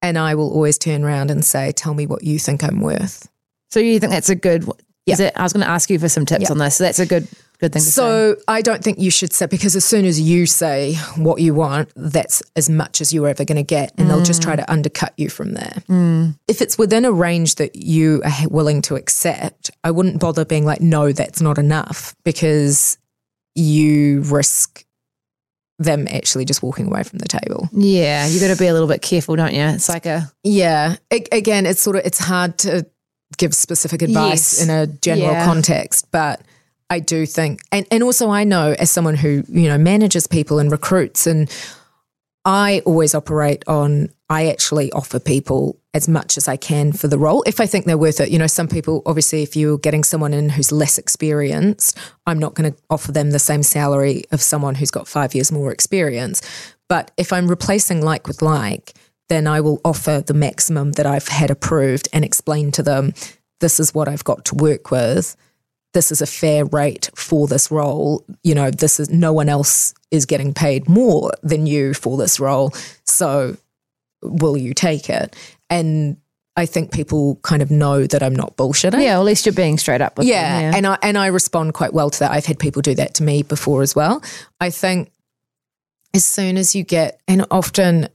And I will always turn around and say, Tell me what you think I'm worth. So you think that's a good? Is it? I was going to ask you for some tips Yeah. on this. So that's a good good thing to say. So I don't think you should say because as soon as you say what you want, that's as much as you're ever going to get, and they'll just try to undercut you from there. Mm. If it's within a range that you are willing to accept, I wouldn't bother being like, no, that's not enough, because you risk them actually just walking away from the table. Yeah, you got to be a little bit careful, don't you? It's like a Yeah. Again, it's sort of it's hard to give specific advice Yes. in a general Yeah. context, but I do think and, and also I know as someone who, you know, manages people and recruits and I always operate on I actually offer people as much as I can for the role if I think they're worth it. You know, some people obviously if you're getting someone in who's less experienced, I'm not going to offer them the same salary of someone who's got 5 years more experience. But if I'm replacing like with like, then I will offer the maximum that I've had approved and explain to them this is what I've got to work with. This is a fair rate for this role. You know, this is no one else is getting paid more than you for this role. So will you take it? And I think people kind of know that I'm not bullshitting. yeah. At least you're being straight up with Yeah, them. and I and I respond quite well to that. I've had people do that to me before as well. I think as soon as you get and often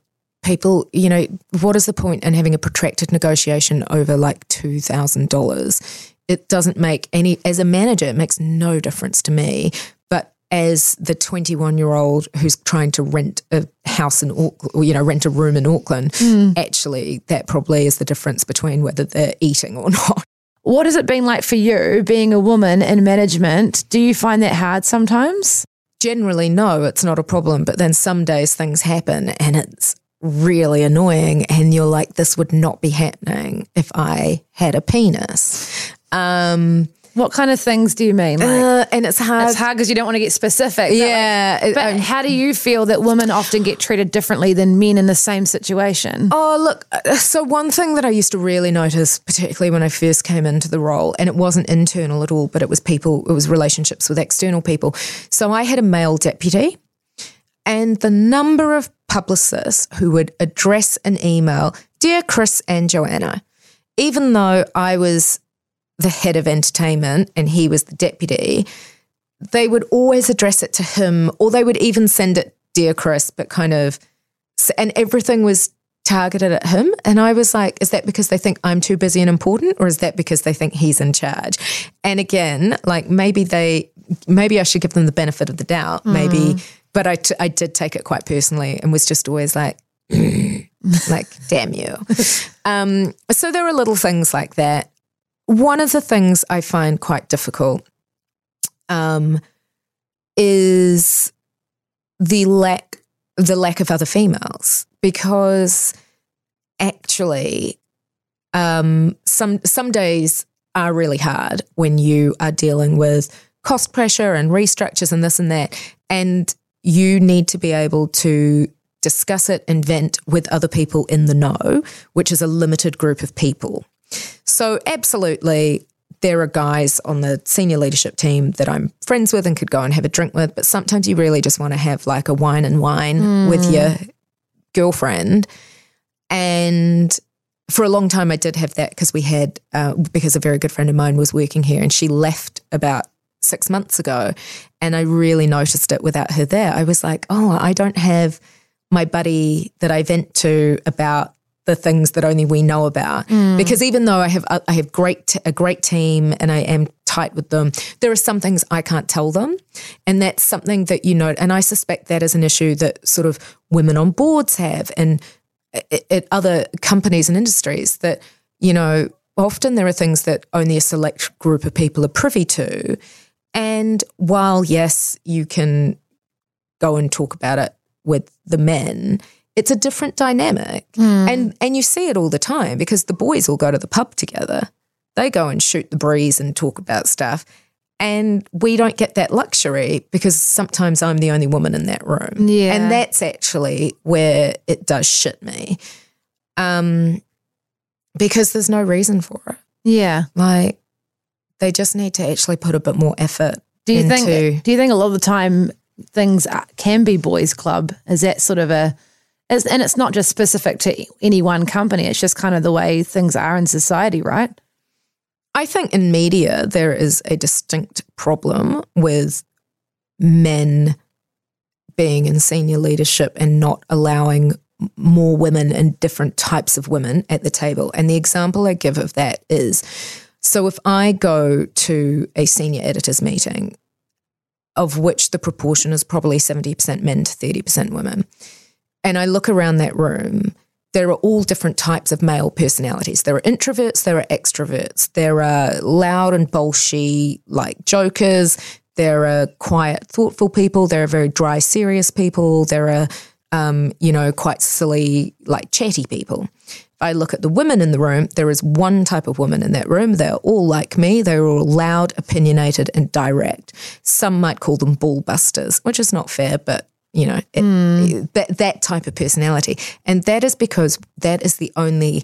people, you know, what is the point in having a protracted negotiation over like two thousand dollars? It doesn't make any as a manager, it makes no difference to me. But as the 21 year old who's trying to rent a house in Auckland, or, you know, rent a room in Auckland, hmm. actually, that probably is the difference between whether they're eating or not. What has it been like for you being a woman in management? Do you find that hard sometimes? generally no it's not a problem but then some days things happen and it's really annoying and you're like this would not be happening if i had a penis um What kind of things do you mean? Like, uh, and it's hard it's hard because you don't want to get specific. like, yeah it- But um, how do you feel that women often get treated differently than men in the same situation? Oh, look. uh, So, one thing that I used to really notice, particularly when I first came into the role, and it wasn't internal at all, but it was people, it was relationships with external people. So, I had a male deputy, and the number of publicists who would address an email, Dear Chris and Joanna, even though I was the head of entertainment and he was the deputy, they would always address it to him, or they would even send it, Dear Chris, but kind of and everything was targeted at him. And I was like, is that because they think I'm too busy and important, or is that because they think he's in charge? And again, like maybe they, maybe I should give them the benefit of the doubt, maybe. But I, t- I did take it quite personally and was just always like, like, damn you. Um, so there are little things like that. One of the things I find quite difficult um, is the lack the lack of other females because actually um, some some days are really hard when you are dealing with cost pressure and restructures and this and that and you need to be able to discuss it and vent with other people in the know which is a limited group of people so absolutely there are guys on the senior leadership team that I'm friends with and could go and have a drink with, but sometimes you really just want to have like a wine and wine with your girlfriend. And for a long time, I did have that because we had, uh, because a very good friend of mine was working here and she left about six months ago. And I really noticed it without her there. I was like, oh, I don't have my buddy that I vent to about the things that only we know about. Mm. Because even though I have I have great a great team and I am tight with them, there are some things I can't tell them, and that's something that you know. And I suspect that is an issue that sort of women on boards have, and at- at other companies and industries that you know often there are things that only a select group of people are privy to. And while yes, you can go and talk about it with the men, it's a different dynamic. And and you see it all the time because the boys all go to the pub together. They go and shoot the breeze and talk about stuff. And we don't get that luxury because sometimes I'm the only woman in that room. Yeah. And that's actually where it does shit me. Um, because there's no reason for it. Yeah. Like they just need to actually put a bit more effort. Do you into, think? Do you think a lot of the time things are, can be boys' club? Is that sort of a? Is, and it's not just specific to any one company. It's just kind of the way things are in society, right? I think in media there is a distinct problem with men being in senior leadership and not allowing more women and different types of women at the table. And the example I give of that is so if I go to a senior editors meeting, of which the proportion is probably 70% men to 30% women, and I look around that room, there are all different types of male personalities. There are introverts, there are extroverts, there are loud and bolshy, like jokers, there are quiet, thoughtful people, there are very dry, serious people, there are um, you know, quite silly, like chatty people. If I look at the women in the room, there is one type of woman in that room. They're all like me. They're all loud, opinionated, and direct. Some might call them ballbusters, which is not fair, but you know, it, that that type of personality, and that is because that is the only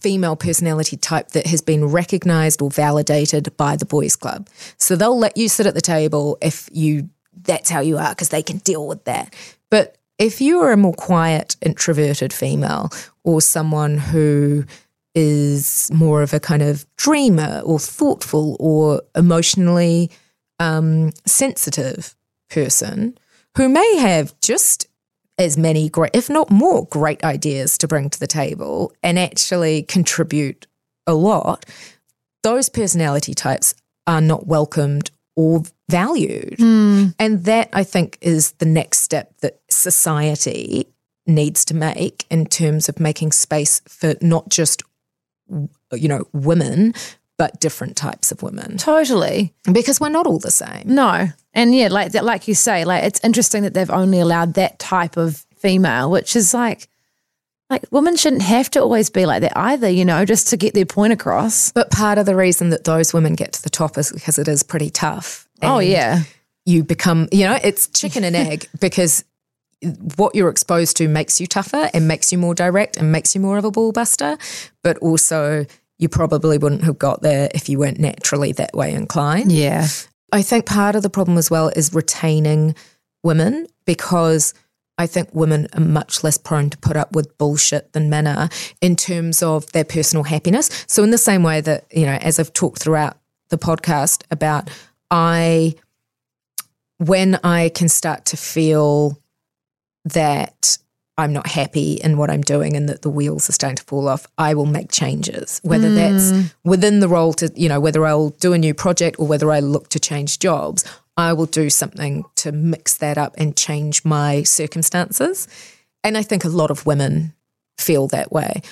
female personality type that has been recognized or validated by the boys club. So they'll let you sit at the table if you that's how you are because they can deal with that. But if you are a more quiet, introverted female or someone who is more of a kind of dreamer or thoughtful or emotionally um, sensitive person who may have just as many great, if not more, great ideas to bring to the table and actually contribute a lot, those personality types are not welcomed or valued. Hmm. And that I think is the next step that society needs to make in terms of making space for not just you know women but different types of women Totally. because we're not all the same. No. And yeah, like that, like you say, like it's interesting that they've only allowed that type of female, which is like, like women shouldn't have to always be like that either, you know, just to get their point across. But part of the reason that those women get to the top is because it is pretty tough. Oh yeah, You become, you know, it's chicken and egg because what you're exposed to makes you tougher and makes you more direct and makes you more of a ball buster. But also, you probably wouldn't have got there if you weren't naturally that way inclined. yeah, I think part of the problem as well is retaining women because I think women are much less prone to put up with bullshit than men are in terms of their personal happiness. So, in the same way that, you know, as I've talked throughout the podcast about, I, when I can start to feel that I'm not happy in what I'm doing and that the wheels are starting to fall off, I will make changes, whether that's mm. within the role to, you know, whether I'll do a new project or whether I look to change jobs, I will do something to mix that up and change my circumstances. And I think a lot of women feel that way.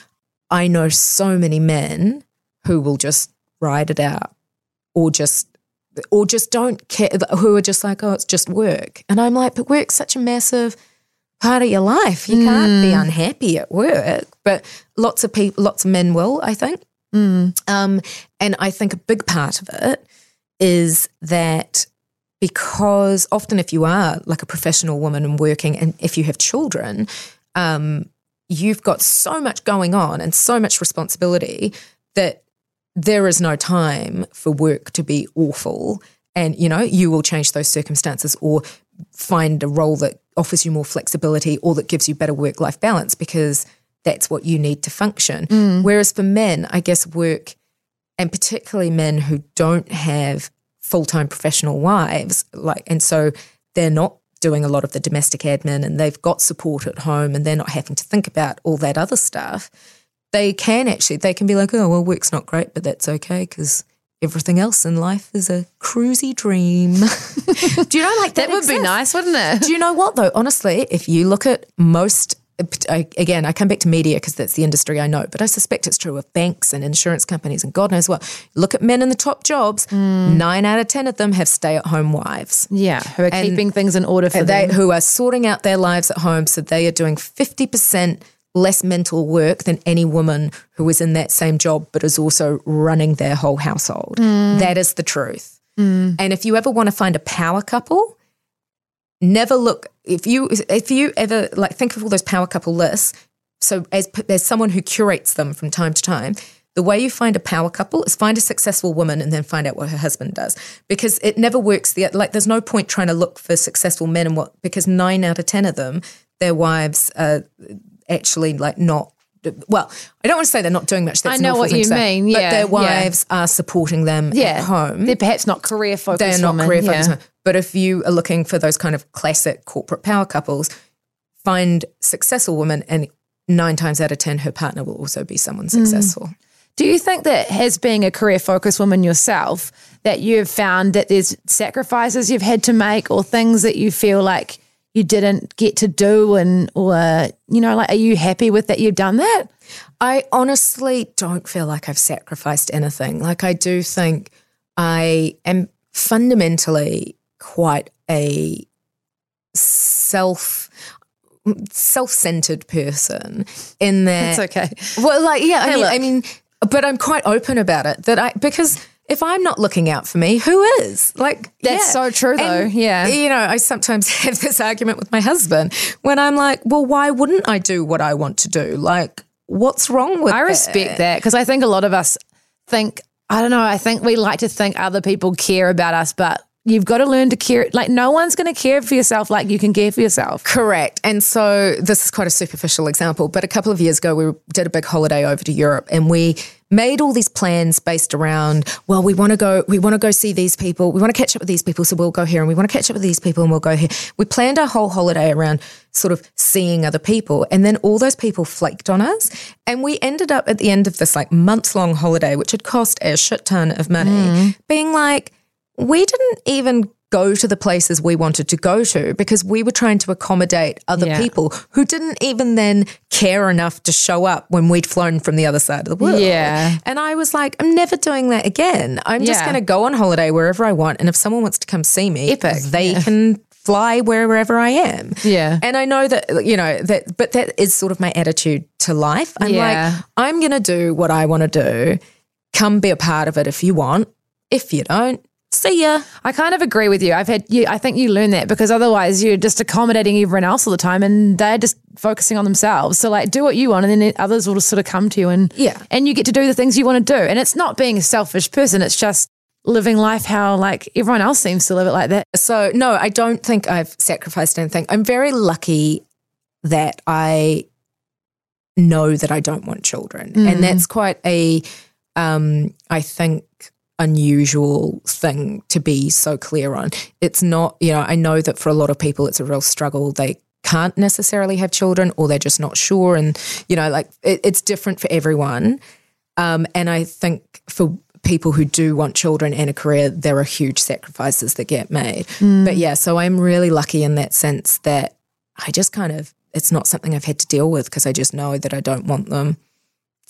I know so many men who will just ride it out or just or just don't care who are just like, oh, it's just work. And I'm like, but work's such a massive part of your life. You can't be unhappy at work. But lots of people, lots of men will, I think. Um, and I think a big part of it is that because often if you are like a professional woman and working, and if you have children, um, you've got so much going on and so much responsibility that there is no time for work to be awful. And, you know, you will change those circumstances or find a role that offers you more flexibility or that gives you better work life balance because that's what you need to function. Mm. Whereas for men, I guess work, and particularly men who don't have full time professional wives, like, and so they're not doing a lot of the domestic admin and they've got support at home and they're not having to think about all that other stuff. They can actually, they can be like, oh, well, work's not great, but that's okay because everything else in life is a cruisy dream. Do you know, like that, that would be nice, wouldn't it? Do you know what though? Honestly, if you look at most, I- again, I come back to media because that's the industry I know, but I suspect it's true of banks and insurance companies and God knows what. Look at men in the top jobs. Hmm. Nine out of ten of them have stay-at-home wives. Yeah, who are And keeping things in order for they them. who are sorting out their lives at home, so they are doing fifty percent less mental work than any woman who is in that same job but is also running their whole household. Mm. That is the truth. And if you ever want to find a power couple, never look if you if you ever like think of all those power couple lists. So as as someone who curates them from time to time, the way you find a power couple is find a successful woman and then find out what her husband does because it never works. The like there's no point trying to look for successful men and what because nine out of ten of them their wives are actually like not. Well, I don't want to say they're not doing much. That's I know what you say, mean, but yeah, their yeah. wives are supporting them Yeah. at home They're perhaps not career focused. they're not women, career yeah. focused. But if you are looking for those kind of classic corporate power couples, find successful women, and nine times out of ten, her partner will also be someone Mm. successful. Do you think that as being a career focused woman yourself, that you've found that there's sacrifices you've had to make or things that you feel like you didn't get to do and or you know, like are you happy with that you've done that? I honestly don't feel like I've sacrificed anything. Like I do think I am fundamentally quite a self self-centered person in that It's okay. Well, like, yeah, I mean. I mean, but I'm quite open about it that I because if I'm not looking out for me, who is? Like, That's yeah. so true, though. And, Yeah. you know, I sometimes have this argument with my husband when I'm like, well, why wouldn't I do what I want to do? Like, what's wrong with? I respect that because I think a lot of us think, I don't know, I think we like to think other people care about us, but you've got to learn to care. Like, no one's going to care for yourself like you can care for yourself. Correct. And so this is quite a superficial example, but a couple of years ago, we did a big holiday over to Europe and we made all these plans based around, well, we want to go, we want to go see these people. We want to catch up with these people. So we'll go here and we want to catch up with these people and we'll go here. We planned our whole holiday around sort of seeing other people. And then all those people flaked on us. And we ended up at the end of this like months long holiday, which had cost a shit ton of money, mm. being like, we didn't even go to the places we wanted to go to because we were trying to accommodate other Yeah. people who didn't even then care enough to show up when we'd flown from the other side of the world. Yeah. And I was like, I'm never doing that again. I'm just going to go on holiday wherever I want. And if someone wants to come see me, Epic. they can fly wherever I am. Yeah. And I know that, you know, that, but that is sort of my attitude to life. I'm Yeah. like, I'm going to do what I want to do. Come be a part of it if you want. If you don't, see ya. I kind of agree with you. I've had you. I think you learn that because otherwise you're just accommodating everyone else all the time, and they're just focusing on themselves. So like, do what you want, and then others will just sort of come to you, and Yeah. and you get to do the things you want to do. And it's not being a selfish person. It's just living life how like everyone else seems to live it like that. So, no, I don't think I've sacrificed anything. I'm very lucky that I know that I don't want children. And that's quite a, um, I think, unusual thing to be so clear on. It's not, you know, I know that for a lot of people, it's a real struggle. They can't necessarily have children or they're just not sure. And, you know, like it, it's different for everyone. Um, and I think for people who do want children and a career, there are huge sacrifices that get made. But yeah, so I'm really lucky in that sense that I just kind of, it's not something I've had to deal with because I just know that I don't want them.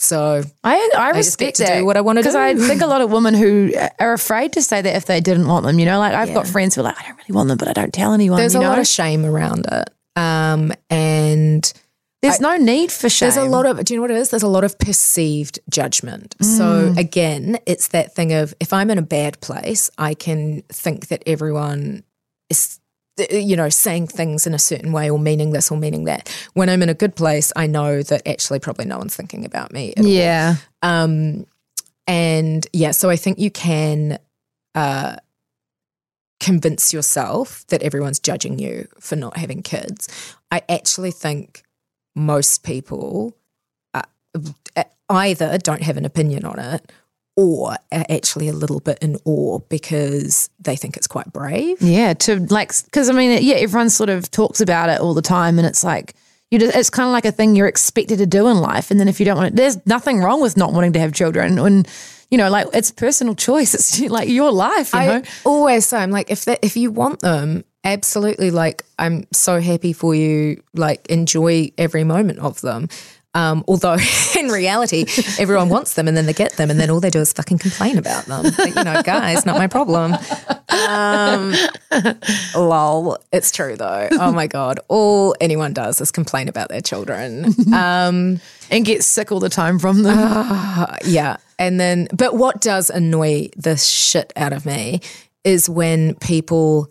So I I get respect to that do what I wanna do. because. I think a lot of women who are afraid to say that if they didn't want them. You know, like I've got friends who are like, I don't really want them, but I don't tell anyone. there's a know? lot of shame around it. Um, and there's no need for shame. There's a lot of, do you know what it is? There's a lot of perceived judgment. So again, it's that thing of if I'm in a bad place, I can think that everyone is, you know, saying things in a certain way or meaning this or meaning that. When I'm in a good place, I know that actually probably no one's thinking about me. at all. yeah. Um, and yeah, so I think you can uh, convince yourself that everyone's judging you for not having kids. I actually think most people uh, either don't have an opinion on it or are actually a little bit in awe because they think it's quite brave. Yeah, to like, because I mean, yeah, everyone sort of talks about it all the time, and it's like you just, it's kind of like a thing you're expected to do in life. And then if you don't want it, there's nothing wrong with not wanting to have children. And you know, like it's personal choice. It's like your life. You know, I always say, I'm like, if that, if you want them, absolutely. Like, I'm so happy for you. Like, enjoy every moment of them. Um, although in reality, everyone wants them and then they get them and then all they do is fucking complain about them. But, you know, guys, not my problem. Um, lol. It's true though. Oh my god. All anyone does is complain about their children. Um, and get sick all the time from them. yeah. And then, but what does annoy the shit out of me is when people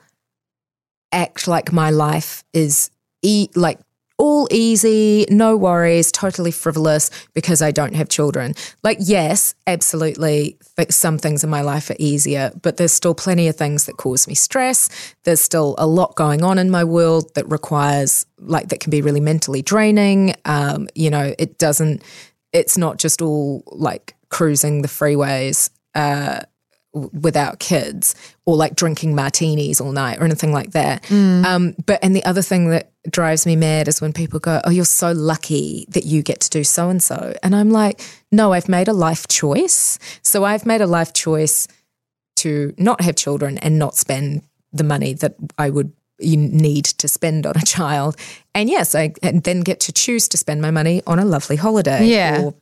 act like my life is e- like all easy, no worries, totally frivolous because I don't have children. Like, yes, absolutely, some things in my life are easier, but there's still plenty of things that cause me stress. There's still a lot going on in my world that requires, like, that can be really mentally draining. Um, you know, it doesn't, it's not just all like cruising the freeways. Uh, without kids or like drinking martinis all night or anything like that. Um, but and the other thing that drives me mad is when people go, "Oh, you're so lucky that you get to do so and so," and I'm like, "No, I've made a life choice. So I've made a life choice to not have children and not spend the money that I would." You need to spend on a child, and yes, I and then get to choose to spend my money on a lovely holiday, Yeah. or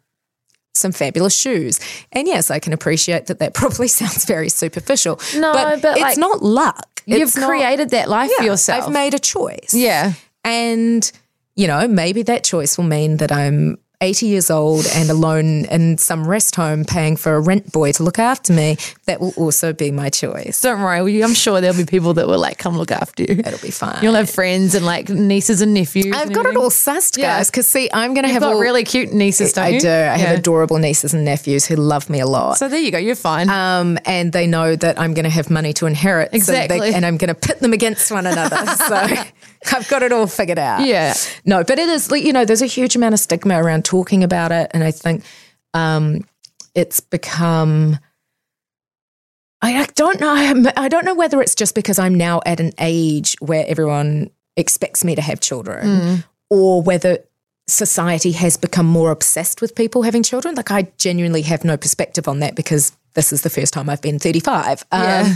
some fabulous shoes. And yes, I can appreciate that that probably sounds very superficial. No, but, but, it's like, not luck. You've not- created that life for yourself. I've made a choice. yeah. And, you know, maybe that choice will mean that I'm 80 years old and alone in some rest home paying for a rent boy to look after me. That will also be my choice. Don't worry. I'm sure there'll be people that will like come look after you. It'll be fine. You'll have friends and like nieces and nephews. I've and got it all sussed, guys. Because see, I'm going to have got all really cute nieces, don't I you? do. I have adorable nieces and nephews who love me a lot. So there you go. You're fine. um, and they know that I'm going to have money to inherit. so they- Exactly. and I'm going to pit them against one another. so I've got it all figured out. Yeah. No, but it is, you know, there's a huge amount of stigma around talking about it. And I think um, it's become. I, I don't know. I'm- don't know whether it's just because I'm now at an age where everyone expects me to have children, or whether society has become more obsessed with people having children. Like I genuinely have no perspective on that because this is the first time I've been 35. Um, Yeah.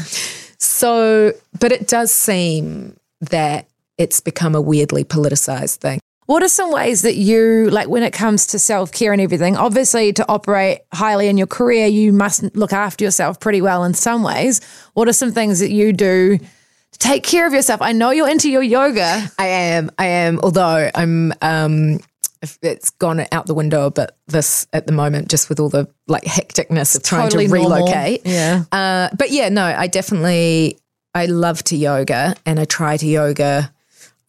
So, but it does seem that it's become a weirdly politicized thing. What are some ways that you, like when it comes to self care and everything, obviously to operate highly in your career, you must look after yourself pretty well in some ways. What are some things that you do to take care of yourself? I know you're into your yoga. I am, I am. Although I'm, um, it's gone out the window a bit this at the moment, just with all the like hecticness of trying Totally to normal. relocate. Yeah. Uh, but yeah, no, I definitely I love to yoga and I try to yoga.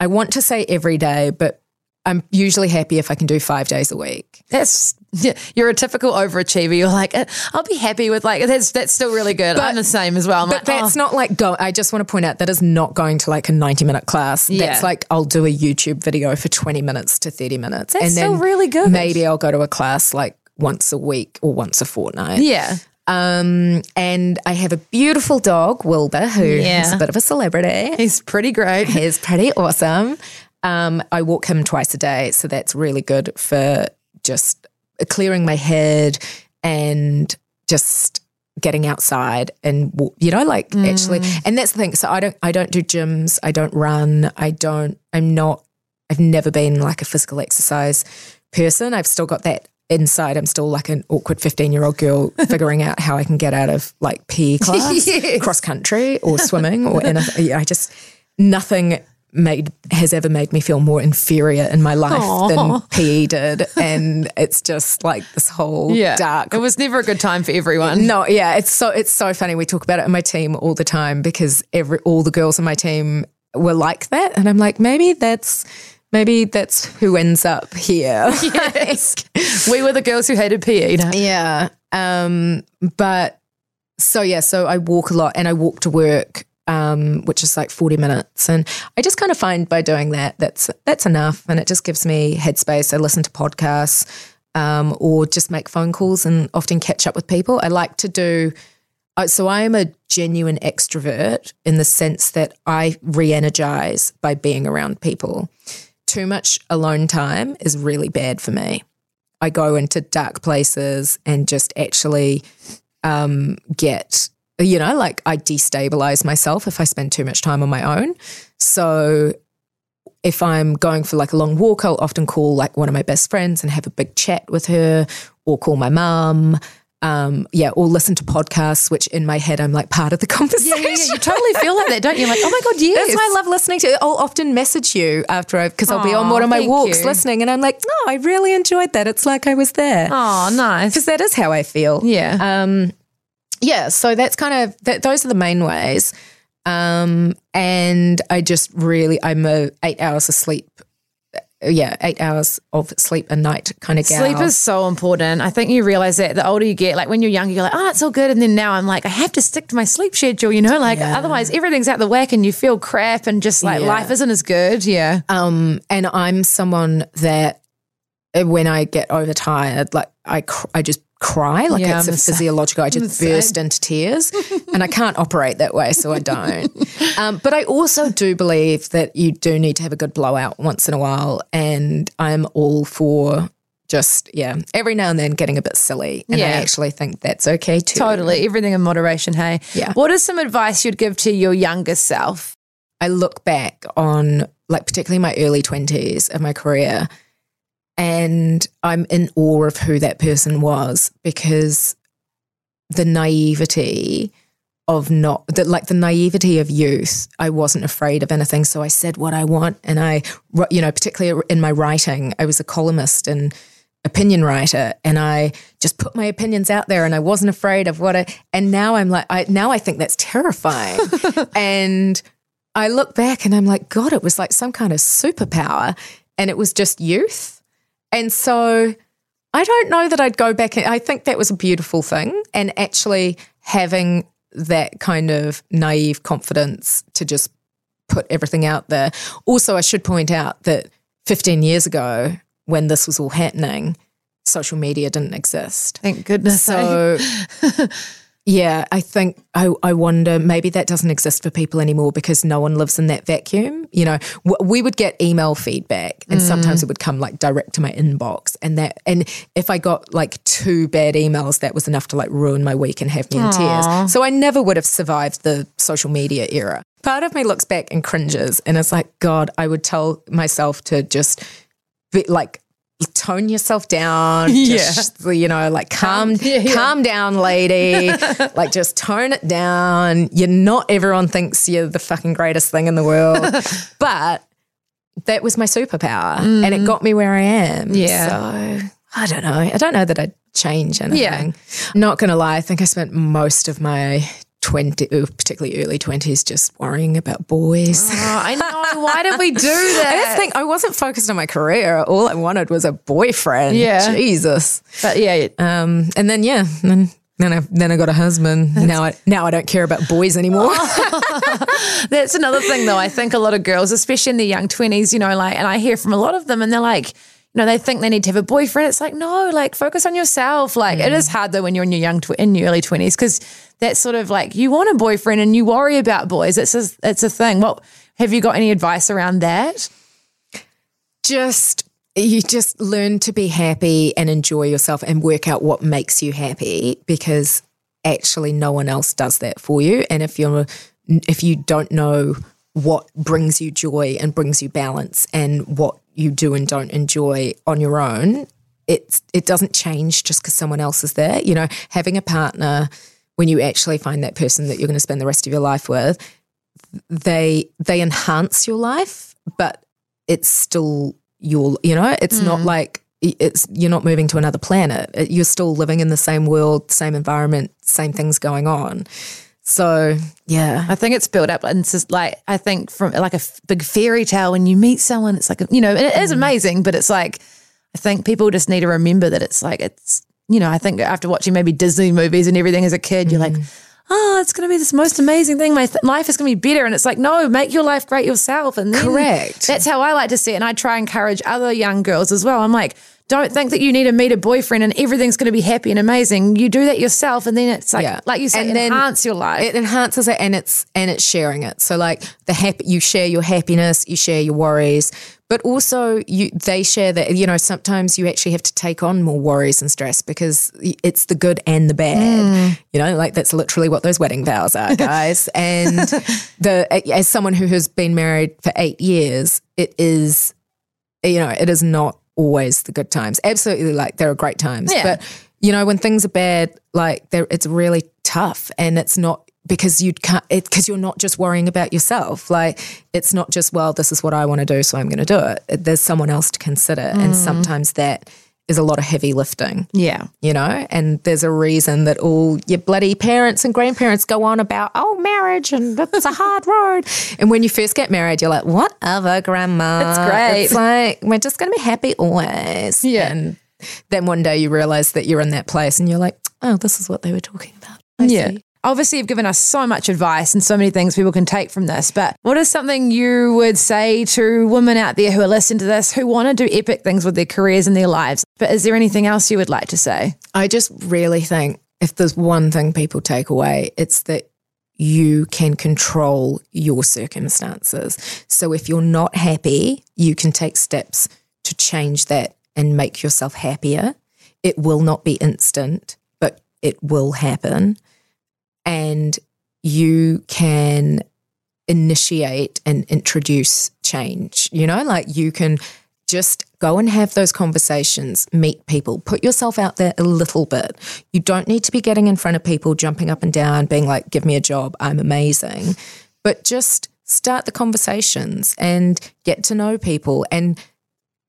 I want to say every day, but I'm usually happy if I can do five days a week. That's you're a typical overachiever. You're like, "Uh, I'll be happy with like that's that's still really good. I'm the same as well. I'm But like, that's oh, not like go. I just want to point out that is not going to like a 90 minute class. Yeah. That's like I'll do a YouTube video for 20 minutes to 30 minutes. That's still really good. Maybe I'll go to a class like once a week or once a fortnight. yeah. Um, and I have a beautiful dog, Wilbur, who is Yeah. a bit of a celebrity. He's pretty great. He's pretty awesome. Um, I walk him twice a day, so that's really good for just clearing my head and just getting outside and you know like actually and that's the thing so i don't i don't do gyms i don't run i don't i'm not i've never been like a physical exercise person i've still got that inside i'm still like an awkward 15 year old girl figuring out how i can get out of like pe class Yes. cross country or swimming or anything i just nothing made has ever made me feel more inferior in my life than PE did, and it's just like this whole Yeah. dark. It was never a good time for everyone. No, yeah, it's so it's so funny. We talk about it in my team all the time because every all the girls in my team were like that, and I'm like, maybe that's maybe that's who ends up here. Yes. we were the girls who hated PE. no? Yeah. Um, but so yeah, so I walk a lot and I walk to work, um, which is like 40 minutes. And I just kind of find by doing that, that's that's enough. And it just gives me headspace. I listen to podcasts um, or just make phone calls and often catch up with people. I like to do uh, so I am a genuine extrovert in the sense that I re-energize by being around people. Too much alone time is really bad for me. I go into dark places and just actually um, get, you know, like I destabilize myself if I spend too much time on my own. So if I'm going for like a long walk, I'll often call like one of my best friends and have a big chat with her or call my mum. Um, yeah, or listen to podcasts, which in my head I'm like part of the conversation. yeah, yeah. You totally feel like that, don't you? Like, oh my God, yes. That's why I love listening to. I'll often message you after I because I'll be on one of my walks you. listening, and I'm like, no, I really enjoyed that. It's like I was there Oh, nice. because that is how I feel. Yeah. Um, yeah. So that's kind of that. Those are the main ways. Um, and I just really, I'm a eight hours of sleep. Yeah, eight hours of sleep a night kind of gal. Sleep is so important. I think you realize that the older you get, like when you're younger, you're like, oh, it's all good. And then now I'm like, I have to stick to my sleep schedule, you know, like otherwise everything's out the whack and you feel crap and just like Yeah. life isn't as good. Yeah. Um, and I'm someone that uh, when I get overtired, like I, cr- I just cry, like Yeah, it's I'm a physiological. I I'm just burst into tears, and I can't operate that way, so I don't. Um, but I also do believe that you do need to have a good blowout once in a while, and I'm all for. Just yeah, every now and then getting a bit silly, and I actually think that's okay too. Totally. Everything in moderation. Hey. Yeah. What is some advice you'd give to your younger self? I look back on like particularly my early 20s of my career and I'm in awe of who that person was because the naivety of not that like the naivety of youth I wasn't afraid of anything. So I said what I want and I you know particularly in my writing I was a columnist and opinion writer and I just put my opinions out there and I wasn't afraid of what I and now I'm like I now I think that's terrifying. And I look back and I'm like god it was like some kind of superpower. And it was just youth and so I don't know that I'd go back I think that was a beautiful thing and actually having that kind of naive confidence to just put everything out there also I should point out that 15 years ago when this was all happening social media didn't exist Thank goodness. so, yeah, I think I, I wonder maybe that doesn't exist for people anymore because no one lives in that vacuum. You know, w- we would get email feedback, and mm. sometimes it would come like direct to my inbox, and that, and if I got like two bad emails, that was enough to like ruin my week and have me in tears. So I never would have survived the social media era. Part of me looks back and cringes, and it's like, God, I would tell myself to just be like tone yourself down. Just, you know, like calm, yeah, yeah. calm down, lady. like just tone it down. You're not everyone thinks you're the fucking greatest thing in the world. but that was my superpower and it mm. got me where I am. Yeah. So I don't know. I don't know that I'd change anything. Yeah. Not gonna lie, I think I spent most of my 20, uh, particularly early 20s, just worrying about boys. Oh, I know. Why did we do that? I just think I wasn't focused on my career. All I wanted was a boyfriend. Yeah. Jesus. but yeah, Um, and then yeah, then then I then I got a husband. now I now I don't care about boys anymore. That's another thing, though. I think a lot of girls, especially in their young 20s, you know, like, and I hear from a lot of them, and they're like, know, they think they need to have a boyfriend. It's like, no, like, focus on yourself. Like, it is mm. hard, though, when you're in your young, tw- in your early 20s, because that's sort of like, you want a boyfriend and you worry about boys. It's a, it's a thing. Well, have you got any advice around that? just you just learn to be happy and enjoy yourself and work out what makes you happy because actually no one else does that for you. And if you're if you don't know what brings you joy and brings you balance and what you do and don't enjoy on your own, it's it doesn't change just because someone else is there. You know, having a partner when you actually find that person that you're going to spend the rest of your life with, they they enhance your life, but it's still your you know it's not mm. like it's you're not moving to another planet. You're still living in the same world same environment same things going on so yeah I think it's built up and it's just like I think from like a f- big fairy tale when you meet someone, it's like a, you know, and it is mm. amazing, but it's like I think people just need to remember that it's like it's you know I think after watching maybe Disney movies and everything as a kid, you're like. Mm. Oh, it's going to be this most amazing thing. My th- life is going to be better. And it's like, no, make your life great yourself. And then Correct. That's how I like to see it. And I try and encourage other young girls as well. I'm like, don't think that you need to meet a boyfriend and everything's going to be happy and amazing. You do that yourself. And then it's like, yeah like you say, And enhance your life. it enhances it and it's and it's sharing it so like the happy you share your happiness you share your worries but also you they share that you know sometimes you actually have to take on more worries and stress because it's the good and the bad mm. you know like that's literally what those wedding vows are guys and the as someone who has been married for 8 years it is you know it is not always the good times absolutely like there are great times Yeah. but you know, when things are bad, like it's really tough and it's not because you can't, because you're not just worrying about yourself. Like it's not just, well, this is what I want to do, so I'm going to do it. There's someone else to consider. And mm. sometimes that is a lot of heavy lifting Yeah. you know, and there's a reason that all your bloody parents and grandparents go on about, oh, marriage and it's a hard road. And when you first get married, you're like, whatever, grandma. It's great. It's like, we're just going to be happy always. Yeah. And then one day you realize that you're in that place and you're like, oh, this is what they were talking about. I Yeah. see. Obviously, you've given us so much advice and so many things people can take from this. But what is something you would say to women out there who are listening to this who want to do epic things with their careers and their lives? But is there anything else you would like to say? I just really think if there's one thing people take away, it's that you can control your circumstances. So if you're not happy, you can take steps to change that and make yourself happier. It will not be instant, but it will happen. And you can initiate and introduce change. You know, like you can just go and have those conversations, meet people, put yourself out there a little bit. You don't need to be getting in front of people, jumping up and down, being like, give me a job, I'm amazing. But just start the conversations and get to know people and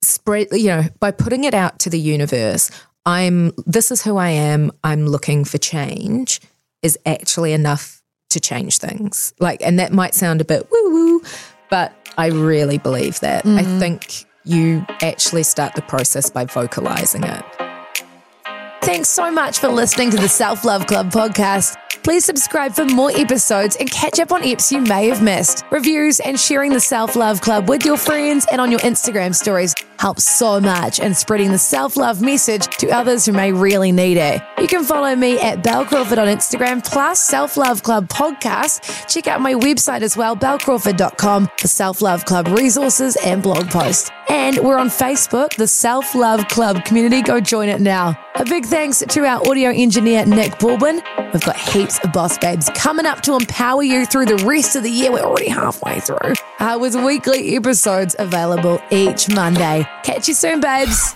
spread, you know, by putting it out to the universe, I'm, this is who I am, I'm looking for change, is actually enough to change things. Like, and that might sound a bit woo woo, but I really believe that. I mm. think you actually start the process by vocalizing it. Thanks so much for listening to the Self Love Club podcast. Please subscribe for more episodes and catch up on eps you may have missed. Reviews and sharing the Self Love Club with your friends and on your Instagram stories helps so much in spreading the self love message to others who may really need it. You can follow me at Bel Crawford on Instagram plus Self Love Club podcast. Check out my website as well, belcrawford.com for Self Love Club resources and blog posts. And we're on Facebook, the Self Love Club community. Go join it now. A big thanks to our audio engineer, Nick Bourbon. We've got heaps of boss babes coming up to empower you through the rest of the year. We're already halfway through. Uh, with weekly episodes available each Monday. Catch you soon, babes.